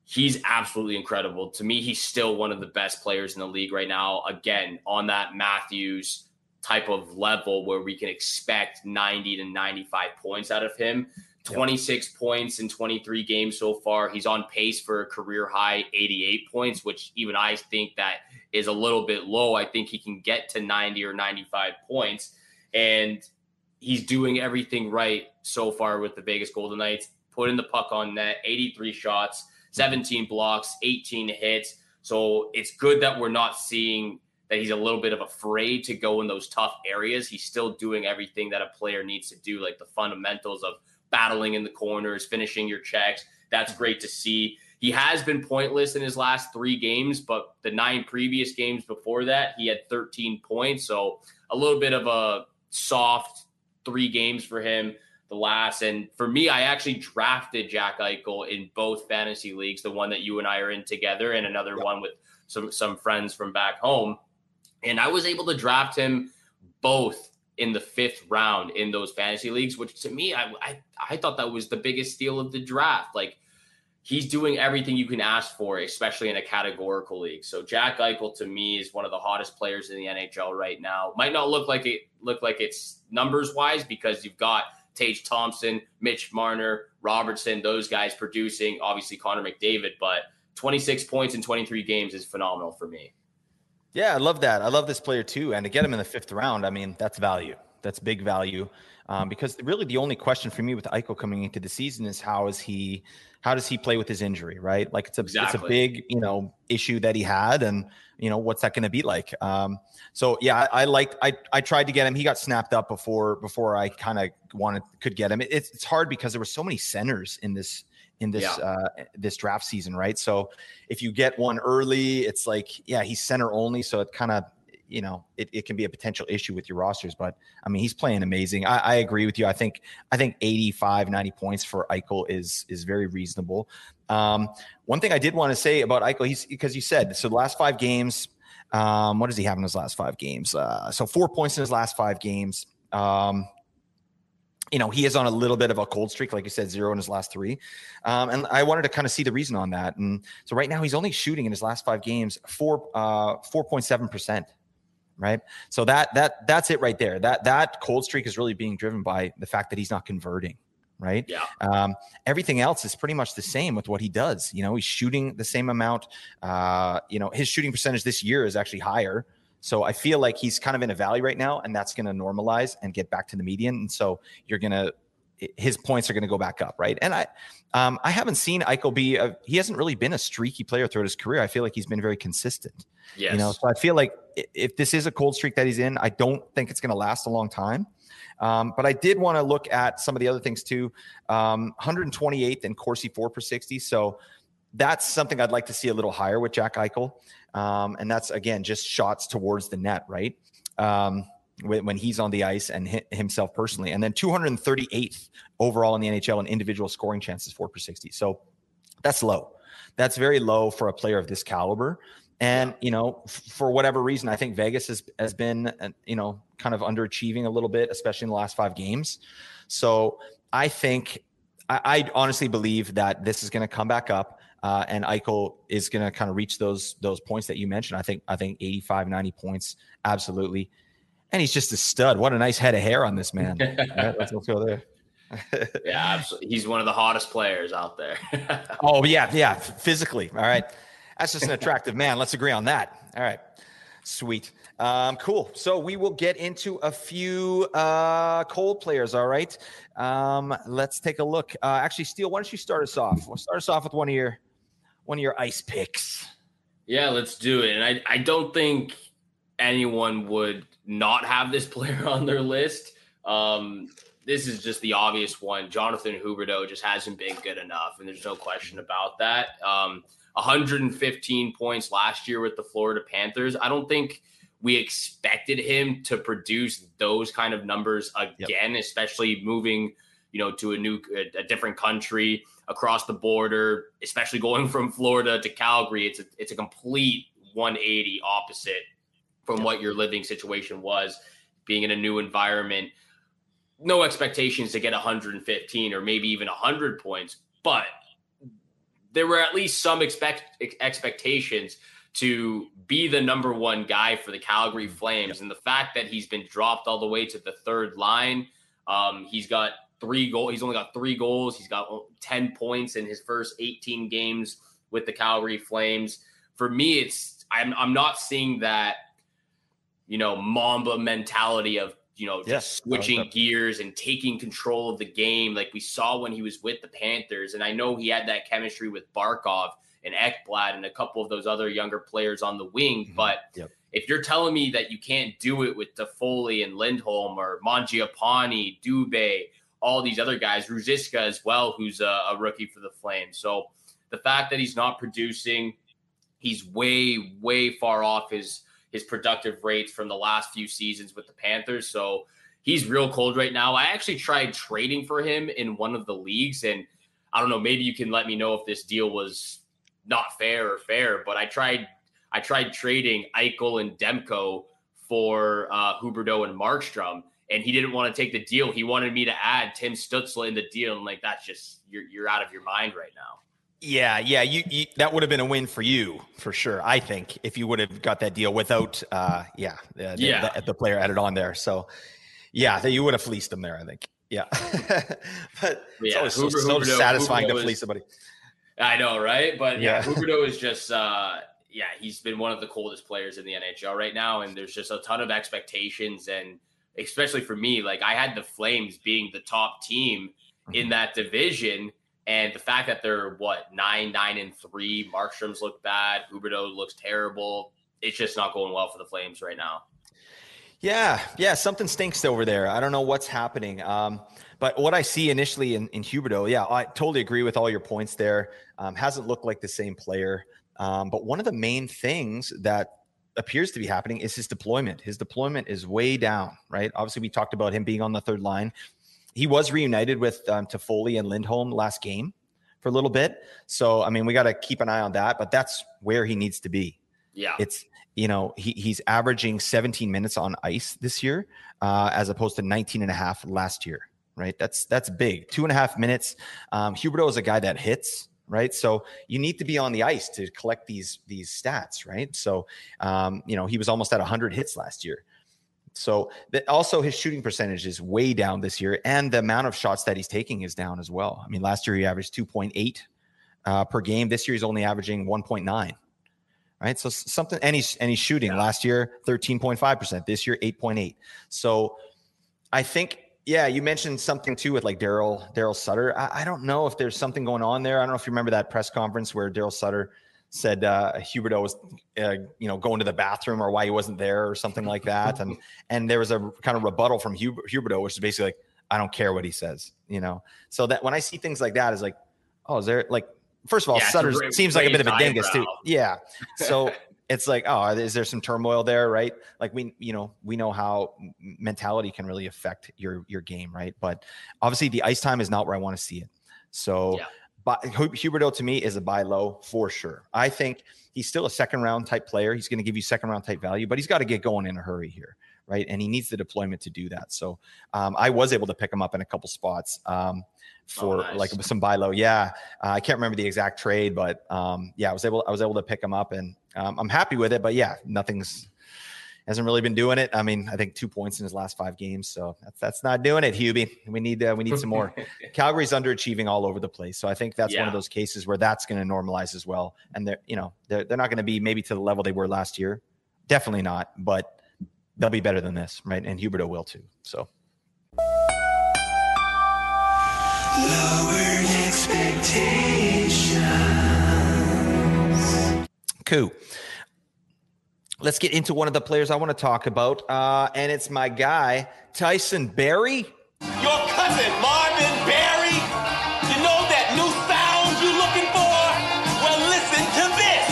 He's absolutely incredible. To me, he's still one of the best players in the league right now. Again, on that Matthews type of level where we can expect 90 to 95 points out of him. 26 yep. points in 23 games so far. He's on pace for a career high 88 points, which even I think that is a little bit low. I think he can get to 90 or 95 points. And he's doing everything right so far with the Vegas Golden Knights. Putting the puck on net, 83 shots, 17 blocks, 18 hits. So it's good that we're not seeing that he's a little bit of afraid to go in those tough areas. He's still doing everything that a player needs to do, like the fundamentals of battling in the corners, finishing your checks. That's mm-hmm. great to see. He has been pointless in his last three games, but the nine previous games before that, he had 13 points. So a little bit of a soft three games for him. The last, and for me, I actually drafted Jack Eichel in both fantasy leagues, the one that you and I are in together, and another one with some some friends from back home. And I was able to draft him both in the fifth round in those fantasy leagues, which to me, I, I, I thought that was the biggest steal of the draft. Like he's doing everything you can ask for, especially in a categorical league. So Jack Eichel to me is one of the hottest players in the NHL right now. Might not look like it look like it's numbers wise because you've got Tage Thompson, Mitch Marner, Robertson, those guys producing, obviously Connor McDavid, but 26 points in 23 games is phenomenal for me. Yeah, I love that. I love this player too. And to get him in the fifth round, I mean, that's value. That's big value. Um, because really the only question for me with Eichel coming into the season is how is he how does he play with his injury, right? Like it's a exactly. it's a big, you know, issue that he had and you know, what's that going to be like? Um, so yeah, I, I liked I I tried to get him. He got snapped up before before I kind of wanted could get him. It, it's it's hard because there were so many centers in this in this yeah. uh, this draft season, right? So if you get one early, it's like yeah, he's center only, so it kind of you know it, it can be a potential issue with your rosters but i mean he's playing amazing. I, I, agree with you. I think i think 85 90 points for eichel is is very reasonable. Um, one thing i did want to say about eichel he's because you said so the last five games um, what does he have in his last five games? Uh, so four points in his last five games. Um, you know, he is on a little bit of a cold streak, like you said, zero in his last three. Um, and I wanted to kind of see the reason on that. And so right now he's only shooting in his last five games four uh, four point seven percent. Right. So that that that's it right there. That that cold streak is really being driven by the fact that he's not converting. Right. Yeah. Um, everything else is pretty much the same with what he does. You know, he's shooting the same amount. Uh, you know, his shooting percentage this year is actually higher so I feel like he's kind of in a valley right now, and that's going to normalize and get back to the median. And so you're going to his points are going to go back up, right? And I, um, I haven't seen Eichel be. A, he hasn't really been a streaky player throughout his career. I feel like he's been very consistent. Yes. You know, so I feel like if this is a cold streak that he's in, I don't think it's going to last a long time. Um, but I did want to look at some of the other things too. Um, 128th in Corsi four per 60. So that's something I'd like to see a little higher with Jack Eichel. Um, and that's again just shots towards the net, right? Um, when, when, he's on the ice and himself personally, and then 238th overall in the NHL in individual scoring chances, for per 60. So that's low. That's very low for a player of this caliber. And you know, f- for whatever reason, I think Vegas has has been uh, you know kind of underachieving a little bit, especially in the last five games. So I think I, I honestly believe that this is going to come back up. Uh, and Eichel is going to kind of reach those those points that you mentioned. I think I think 85, 90 points, absolutely. And he's just a stud. What a nice head of hair on this man. right, let's, let's go there. yeah, absolutely. He's one of the hottest players out there. oh yeah, yeah, physically. All right, that's just an attractive man. Let's agree on that. All right, sweet. Um, cool. So we will get into a few uh, cold players. All right. Um, let's take a look. Uh, actually, Steele, why don't you start us off? We'll start us off with one of your one of your ice picks. Yeah, let's do it. And I, I don't think anyone would not have this player on their list. Um, this is just the obvious one. Jonathan Huberdeau just hasn't been good enough, and there's no question about that. Um, 115 points last year with the Florida Panthers. I don't think we expected him to produce those kind of numbers again, yep. especially moving, you know, to a new, a different country across the border, especially going from Florida to Calgary. It's a, it's a complete 180 opposite from what your living situation was. being in a new environment. No expectations to get 115 or maybe even 100 points, but there were at least some expect expectations to be the number one guy for the Calgary Flames. And the fact that he's been dropped all the way to the third line, um, he's got three goals. He's only got three goals. He's got 10 points in his first 18 games with the Calgary Flames. For me, it's I'm I'm not seeing that, you know, Mamba mentality of you know, just yes, switching gears and taking control of the game like we saw when he was with the Panthers. And I know he had that chemistry with Barkov and Ekblad and a couple of those other younger players on the wing. Mm-hmm. But yep. if you're telling me that you can't do it with Toffoli and Lindholm or Mangiapane, Dubé, all these other guys, Ruzicka as well, who's a, a rookie for the Flames. So the fact that he's not producing, he's way, way far off his – his productive rates from the last few seasons with the Panthers. So he's real cold right now. I actually tried trading for him in one of the leagues, and I don't know. Maybe you can let me know if this deal was not fair or fair. But I tried. I tried trading Eichel and Demko for uh, Huberdeau and Markstrom, and he didn't want to take the deal. He wanted me to add Tim Stützle in the deal. And like that's just you're you're out of your mind right now. Yeah, yeah, you, you, that would have been a win for you for sure. I think if you would have got that deal without, uh, yeah, the, yeah, the, the, player added on there. So, yeah, you would have fleeced them there. I think. Yeah, but yeah, it's always so, so satisfying to fleece somebody. I know, right? But yeah, yeah Huberdeau is just, uh, yeah, he's been one of the coldest players in the NHL right now, and there's just a ton of expectations, and especially for me, like I had the Flames being the top team mm-hmm. in that division and the fact that they're what nine, nine and three, Markstrom's look bad, Huberdeau looks terrible. It's just not going well for the Flames right now. Yeah, yeah, something stinks over there. I don't know what's happening. Um, but what I see initially in, in Huberdeau, yeah, I totally agree with all your points there. Um, hasn't looked like the same player. Um, but one of the main things that appears to be happening is his deployment. His deployment is way down, right? Obviously, we talked about him being on the third line he was reunited with um, Toffoli and Lindholm last game for a little bit. So I mean, we got to keep an eye on that. But that's where he needs to be. Yeah, it's you know he, he's averaging 17 minutes on ice this year uh, as opposed to 19 and a half last year. Right, that's that's big. Two and a half minutes. Um, Huberdeau is a guy that hits right? So you need to be on the ice to collect these these stats, right? So um, you know he was almost at 100 hits last year. So that also his shooting percentage is way down this year, and the amount of shots that he's taking is down as well. I mean, last year he averaged 2.8 uh, per game. This year he's only averaging 1.9. Right. So something, and he's and he's shooting yeah. last year 13.5 percent. This year 8.8. So I think yeah, you mentioned something too with like Daryl Daryl Sutter. I, I, don't know if there's something going on there. I don't know if you remember that press conference where Daryl Sutter said uh, Huberdeau was, uh, you know, going to the bathroom or why he wasn't there or something like that. And and there was a kind of rebuttal from Huber, Huberdeau, which is basically like, I don't care what he says, you know. So that when I see things like that, is like, oh, is there like, first of all, yeah, Sutter seems like a bit of a dingus too. Yeah. So it's like, oh, is there some turmoil there, right? Like we, you know, we know how mentality can really affect your your game, right? But obviously, the ice time is not where I want to see it. So. Yeah but Huberdeau to me is a buy low for sure. I think he's still a second round type player. He's going to give you second round type value, but he's got to get going in a hurry here, right? And he needs the deployment to do that. So um, I was able to pick him up in a couple spots um, for oh, nice. like some buy low. Yeah, uh, I can't remember the exact trade, but um, yeah, I was able I was able to pick him up, and um, I'm happy with it. But yeah, nothing's hasn't really been doing it. I mean, I think two points in his last five games, so that's that's not doing it, Hubie. We need uh, we need some more. Calgary's underachieving all over the place, so I think that's yeah. one of those cases where that's going to normalize as well. And they're you know they're they're not going to be maybe to the level they were last year, definitely not, but they'll be better than this, right? And Huberdeau will too. So. Lowered expectations. Cool let's get into one of the players I want to talk about, uh, and it's my guy Tyson Barrie. Your cousin Marvin Barrie. You know that new sound you're looking for? Well, listen to this.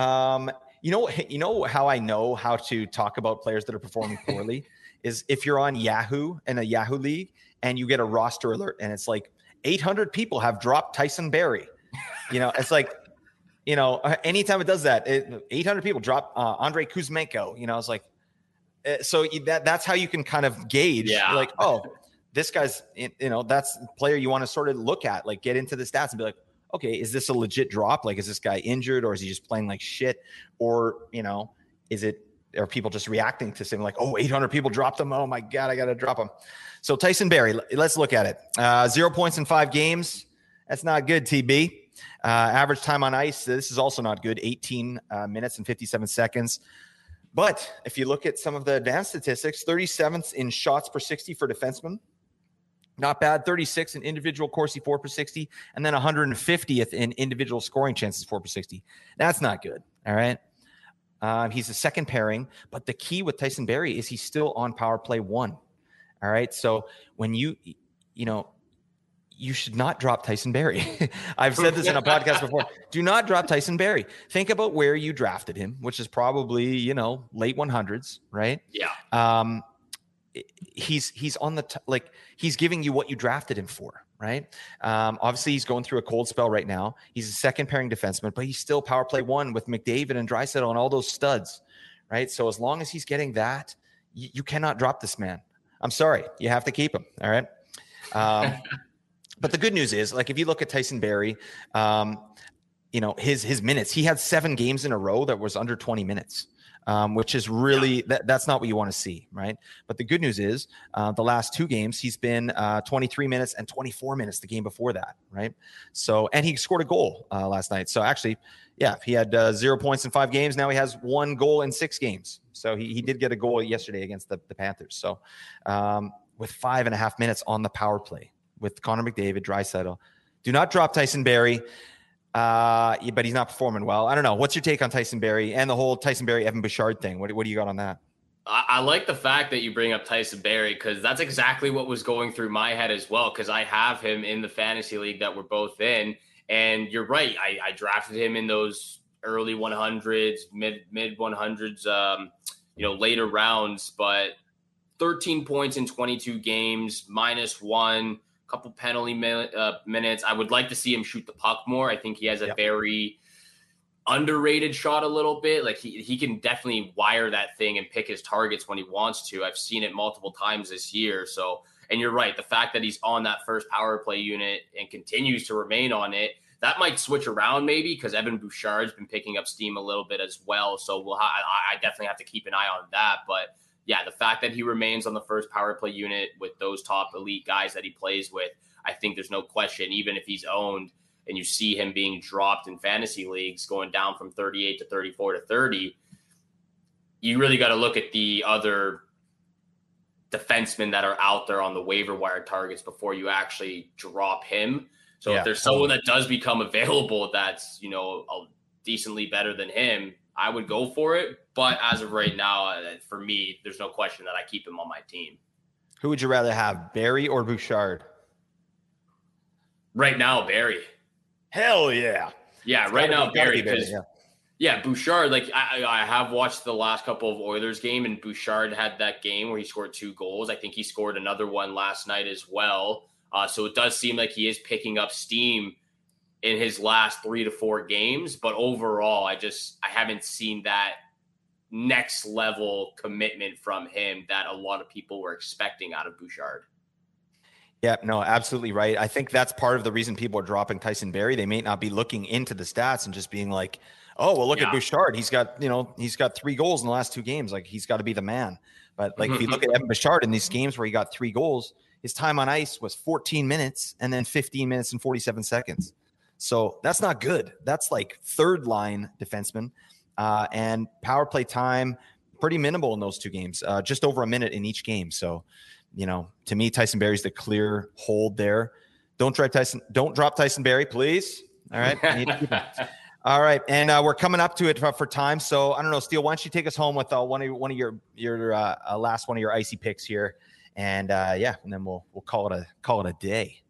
Um, you know, you know how I know how to talk about players that are performing poorly is if you're on Yahoo in a Yahoo league and you get a roster alert and it's like 800 people have dropped Tyson Barrie. You know, it's like you know, uh, anytime it does that, it, 800 people drop uh, Andrei Kuzmenko. You know, it's like, Uh, so that that's how you can kind of gauge, Yeah. like, oh, this guy's, you know, that's player you want to sort of look at, like, get into the stats and be like, okay, is this a legit drop? Like, is this guy injured or is he just playing like shit? Or you know, is it are people just reacting to something like, oh, 800 people dropped him? Oh my god, I got to drop him. So Tyson Barrie, let's look at it. Uh, zero points in five games. That's not good, TB. Uh, average time on ice. This is also not good. 18 uh, minutes and 57 seconds. But if you look at some of the advanced statistics, 37th in shots per 60 for defensemen. Not bad. 36 in individual Corsi 4 per 60, and then 150th in individual scoring chances 4 per 60. That's not good. All right. Um, he's the second pairing, but the key with Tyson Barrie is he's still on power play one. All right. So when you, you know, you should not drop Tyson Barrie. I've said this in a podcast before. Do not drop Tyson Barrie. Think about where you drafted him, which is probably, you know, late 100s, right? Yeah. um he's he's on the t- like he's giving you what you drafted him for right? Um obviously he's going through a cold spell right now. He's a second pairing defenseman but he's still power play one with mcdavid and Draisaitl and all those studs right? So as long as he's getting that you, you cannot drop this man. I'm sorry. You have to keep him all right? Um but the good news is like if you look at tyson barrie um you know his his minutes he had seven games in a row that was under 20 minutes um, which is really that, that's not what you want to see, right? But the good news is uh, the last two games he's been uh, 23 minutes and 24 minutes the game before that, right? So and he scored a goal uh, last night. So actually, yeah, he had uh, zero points in five games. Now he has one goal in six games. So he, he did get a goal yesterday against the, the Panthers. So um, with five and a half minutes on the power play with Connor McDavid, Draisaitl, do not drop Tyson Barrie. Uh, but he's not performing well. I don't know. What's your take on Tyson Barrie and the whole Tyson Barrie Evan Bouchard thing? What, what do you got on that? I, like the fact that you bring up Tyson Barrie because that's exactly what was going through my head as well. Because I have him in the fantasy league that we're both in, and you're right. I, I drafted him in those early 100s, mid mid 100s, um, you know, later rounds. But 13 points in 22 games, minus one, couple penalty uh, minutes. I would like to see him shoot the puck more. I think he has a Yep. very underrated shot a little bit. Like he, he can definitely wire that thing and pick his targets when he wants to. I've seen it multiple times this year. So, and you're right. The fact that he's on that first power play unit and continues to remain on it, that might switch around maybe because Evan Bouchard's been picking up steam a little bit as well. So we'll ha- I, I definitely have to keep an eye on that. But yeah, the fact that he remains on the first power play unit with those top elite guys that he plays with, I think there's no question, even if he's owned and you see him being dropped in fantasy leagues going down from 38 to 34 to 30, you really got to look at the other defensemen that are out there on the waiver wire targets before you actually drop him. So Yeah, if there's someone that does become available that's, you know, a decently better than him, I would go for it. But as of right now, uh, for me, there's no question that I keep him on my team. Who would you rather have, Barrie or Bouchard? Right now, Barrie. Hell yeah. Yeah, It's right now, be- gotta Barrie. be Barrie, yeah. yeah, Bouchard. Like I, I have watched the last couple of Oilers game, and Bouchard had that game where he scored two goals. I think he scored another one last night as well. Uh, so it does seem like he is picking up steam in his last three to four games. But overall, I just I haven't seen that next level commitment from him that a lot of people were expecting out of Bouchard. Yeah, no, absolutely right. I think that's part of the reason people are dropping Tyson Barrie. They may not be looking into the stats and just being like, "Oh, well, look Yeah. at Bouchard. He's got, you know, he's got three goals in the last two games. Like he's got to be the man." But like if you mm-hmm. look at Evan Bouchard in these games where he got three goals, his time on ice was 14 minutes and then 15 minutes and 47 seconds. So that's not good. That's like third line defenseman. Uh, and power play time pretty minimal in those two games, uh, just over a minute in each game. So, you know, to me, Tyson Barrie's the clear hold there. Don't drop Tyson. Don't drop Tyson Barrie, please. All right. I need to All right, and uh, we're coming up to it for, for time. So I don't know, Steele. Why don't you take us home with uh, one of your, one of your your uh, uh, last one of your icy picks here, and uh, yeah, and then we'll we'll call it a call it a day.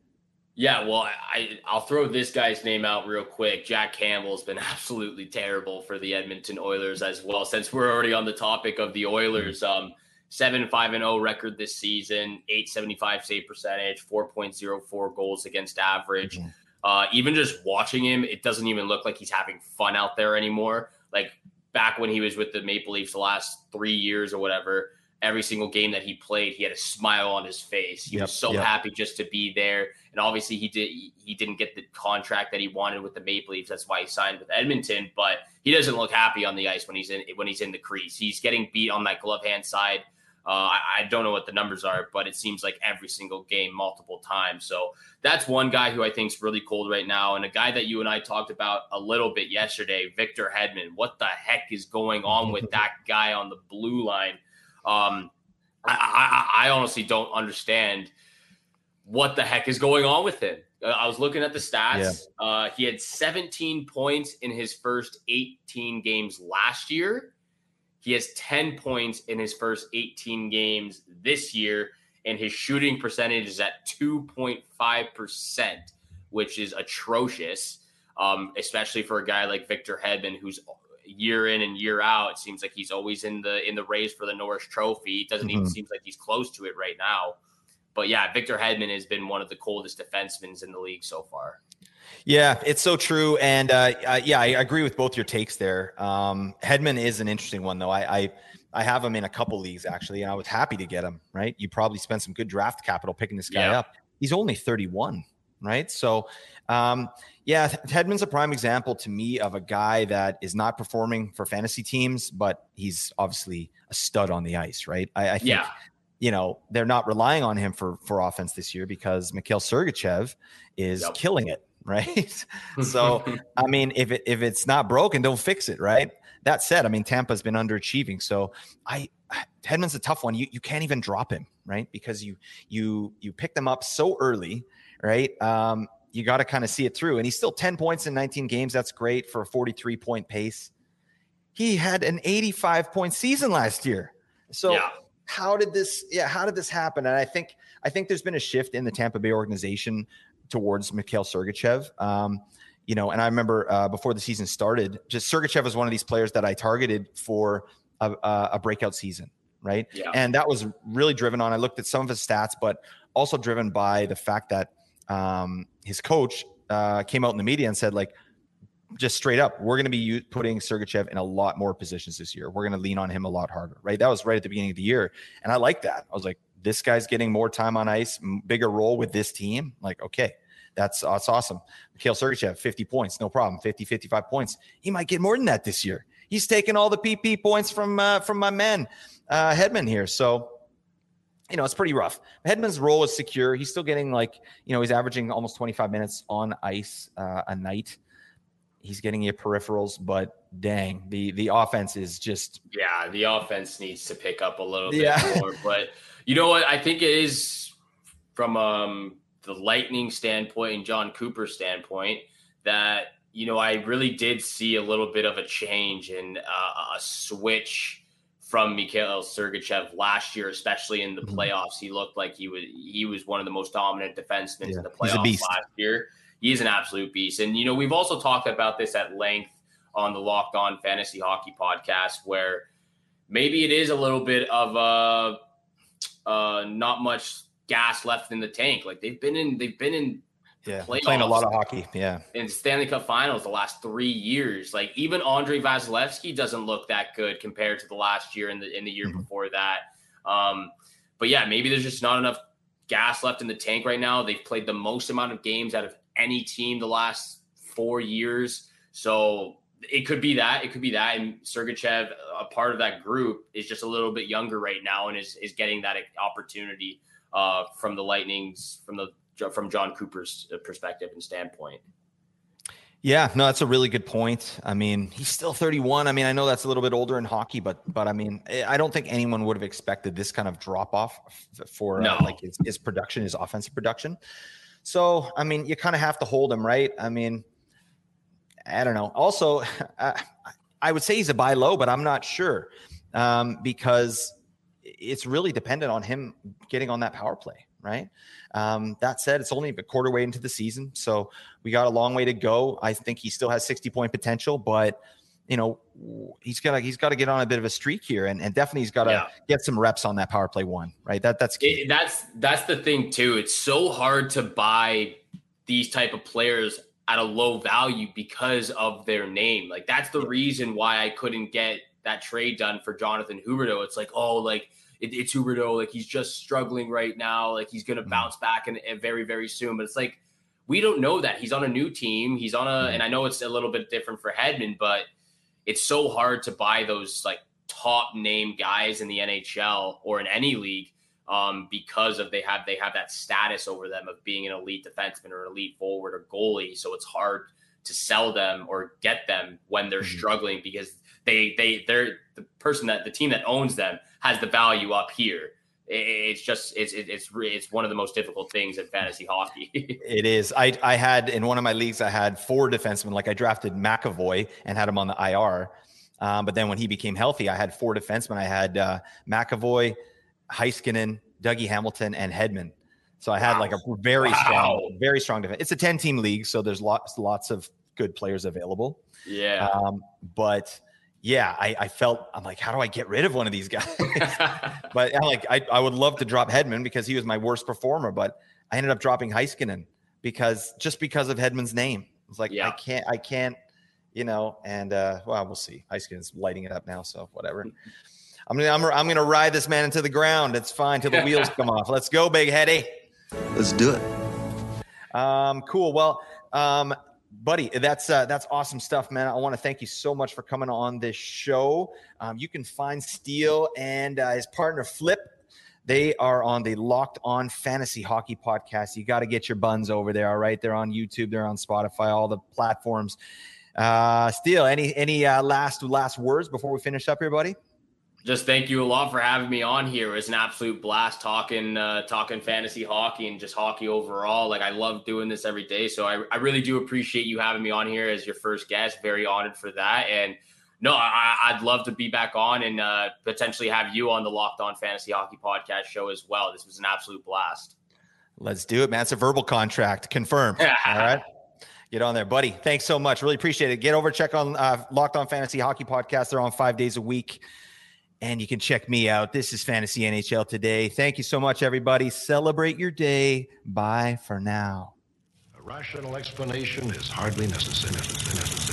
Yeah, well, I I'll throw this guy's name out real quick. Jack Campbell's been absolutely terrible for the Edmonton Oilers as well. Since we're already on the topic of the Oilers, um, seven five and zero record this season, eight seventy five save percentage, four point zero four goals against average. Uh, even just watching him, it doesn't even look like he's having fun out there anymore. Like back when he was with the Maple Leafs the last three years or whatever, every single game that he played, he had a smile on his face. He Yep, was so yep. happy just to be there. And obviously, he did he didn't get the contract that he wanted with the Maple Leafs. That's why he signed with Edmonton. But he doesn't look happy on the ice when he's in when he's in the crease. He's getting beat on that glove hand side. Uh, I, I don't know what the numbers are, but it seems like every single game, multiple times. So that's one guy who I think is really cold right now, and a guy that you and I talked about a little bit yesterday, Victor Hedman. What the heck is going on with that guy on the blue line? Um, I, I, I honestly don't understand what the heck is going on with him. Uh, I was looking at the stats. Uh, he had 17 points in his first 18 games last year. He has 10 points in his first 18 games this year, and his shooting percentage is at 2.5%, which is atrocious, um, especially for a guy like Victor Hedman, who's year in and year out. It seems like he's always in the in the race for the Norris Trophy. It doesn't even Mhm. seem like he's close to it right now. But yeah, Victor Hedman has been one of the coldest defensemen in the league so far. Yeah, it's so true. And uh, uh, yeah, I agree with both your takes there. Um, Hedman is an interesting one, though. I, I I have him in a couple leagues actually, and I was happy to get him. Right, you probably spent some good draft capital picking this guy Yeah. up. He's only 31, right? So, um, yeah, Hedman's a prime example to me of a guy that is not performing for fantasy teams, but he's obviously a stud on the ice, right? I, I think Yeah. you know they're not relying on him for for offense this year because Mikhail Sergachev is Yep. killing it, right? so I mean, if it if it's not broken, don't fix it, right? That said, I mean Tampa's been underachieving, so I Hedman's a tough one. You you can't even drop him, right? Because you you you pick them up so early, right? Um, you got to kind of see it through, and he's still ten points in nineteen games. That's great for a forty three point pace. He had an eighty five point season last year, so yeah. how did this yeah how did this happen and i think i think there's been a shift in the tampa bay organization towards mikhail sergachev um, you know and i remember uh, before the season started just sergachev was one of these players that i targeted for a, a, a breakout season right Yeah. and that was really driven on i looked at some of his stats but also driven by the fact that um, his coach uh, came out in the media and said like just straight up, we're going to be putting Sergachev in a lot more positions this year. We're going to lean on him a lot harder, right? That was right at the beginning of the year. And I like that. I was like, this guy's getting more time on ice, bigger role with this team. Like, okay, that's, that's awesome. Mikhail Sergachev, 50 points, no problem. 50, 55 points. He might get more than that this year. He's taking all the PP points from, uh, from my man, uh, Hedman here. So, you know, it's pretty rough. Hedman's role is secure. He's still getting like, you know, he's averaging almost 25 minutes on ice uh, a night he's getting you peripherals, but dang, the the offense is just Yeah, the offense needs to pick up a little bit more. But you know what? I think it is from um, the Lightning standpoint and John Cooper's standpoint that you know I really did see a little bit of a change and uh, a switch from Mikhail Sergachev last year, especially in the Mhm. playoffs. He looked like he was he was one of the most dominant defensemen Yeah, in the playoffs last year. He is an absolute beast, and you know we've also talked about this at length on the Locked On Fantasy Hockey podcast, where maybe it is a little bit of uh, uh, not much gas left in the tank. Like they've been in, they've been in yeah playing a lot of hockey. Yeah, in Stanley Cup Finals the last three years. Like even Andre Vasilevskiy doesn't look that good compared to the last year and the in the year Mhm. before that. Um, but yeah, maybe there's just not enough gas left in the tank right now. They've played the most amount of games out of any team the last four years. So it could be that. It could be that. And Sergachev, a part of that group, is just a little bit younger right now and is is getting that opportunity uh, from the Lightning's from the from John Cooper's uh, perspective and standpoint. yeah. No, that's a really good point. I mean, he's still 31. I mean, I know that's a little bit older in hockey, but but I mean, I I don't think anyone would have expected this kind of drop off for No. uh, like his, his production, his offensive production. So I mean, you kind of have to hold him, right? I mean, I don't know. Also, uh, I would say he's a buy low, but I'm not sure um, because it's really dependent on him getting on that power play, right? Um, that said, it's only a quarter way into the season, so we got a long way to go. I think he still has 60 point potential, but you know he's got to he's got to get on a bit of a streak here, and, and definitely he's got to Yeah. get some reps on that power play one, right? That that's key. It, that's that's the thing too. It's so hard to buy these type of players at a low value because of their name. Like that's the reason why I couldn't get that trade done for Jonathan Huberdeau. It's like, oh, like it, it's Huberdeau, like he's just struggling right now, like he's going to bounce back and very very soon. But it's like we don't know that he's on a new team. He's on a, and I know it's a little bit different for Hedman, but it's so hard to buy those like top name guys in the NHL or in any league um, because of they have they have that status over them of being an elite defenseman or elite forward or goalie. So it's hard to sell them or get them when they're mm-hmm. struggling because they they they're the person that the team that owns them has the value up here. It's just it's it's it's one of the most difficult things in fantasy hockey. it is. I I had in one of my leagues I had four defensemen. Like I drafted McAvoy and had him on the IR. Um, but then when he became healthy, I had four defensemen. I had uh, McAvoy, Heiskanen, Dougie Hamilton, and Hedman. So I had wow. like a very wow. strong, very strong defense. It's a 10 team league, so there's lots, lots of good players available. Yeah. Um, but yeah, I, I, felt I'm like, how do I get rid of one of these guys? but I'm like, I, I would love to drop Hedman because he was my worst performer, but I ended up dropping Heiskanen because just because of Hedman's name. It's like yeah. I can't, I can't, you know. And uh, well, we'll see. Heiskanen's lighting it up now, so whatever. I'm gonna I'm, I'm gonna ride this man into the ground. It's fine till the wheels come off. Let's go, big heady. Let's do it. Um, cool. Well, um, buddy, that's uh, that's awesome stuff, man. I want to thank you so much for coming on this show. Um, you can find Steele and uh, his partner Flip. They are on the Locked On Fantasy Hockey podcast. You got to get your buns over there. All right, they're on YouTube, they're on Spotify, all the platforms. Uh, Steele, any any uh, last last words before we finish up here, buddy? Just thank you a lot for having me on here. It was an absolute blast talking uh, talking fantasy hockey and just hockey overall. Like I love doing this every day. So I, I really do appreciate you having me on here as your first guest. Very honored for that. And no, I, would love to be back on and uh, potentially have you on the Locked On Fantasy Hockey Podcast show as well. This was an absolute blast. Let's do it, man. It's a verbal contract. Confirmed. All right. Get on there, buddy. Thanks so much. Really appreciate it. Get over, check on uh, Locked On Fantasy Hockey Podcast. They're on five days a week. And you can check me out. This is Fantasy NHL Today. Thank you so much, everybody. Celebrate your day. Bye for now. A rational explanation is hardly necessary.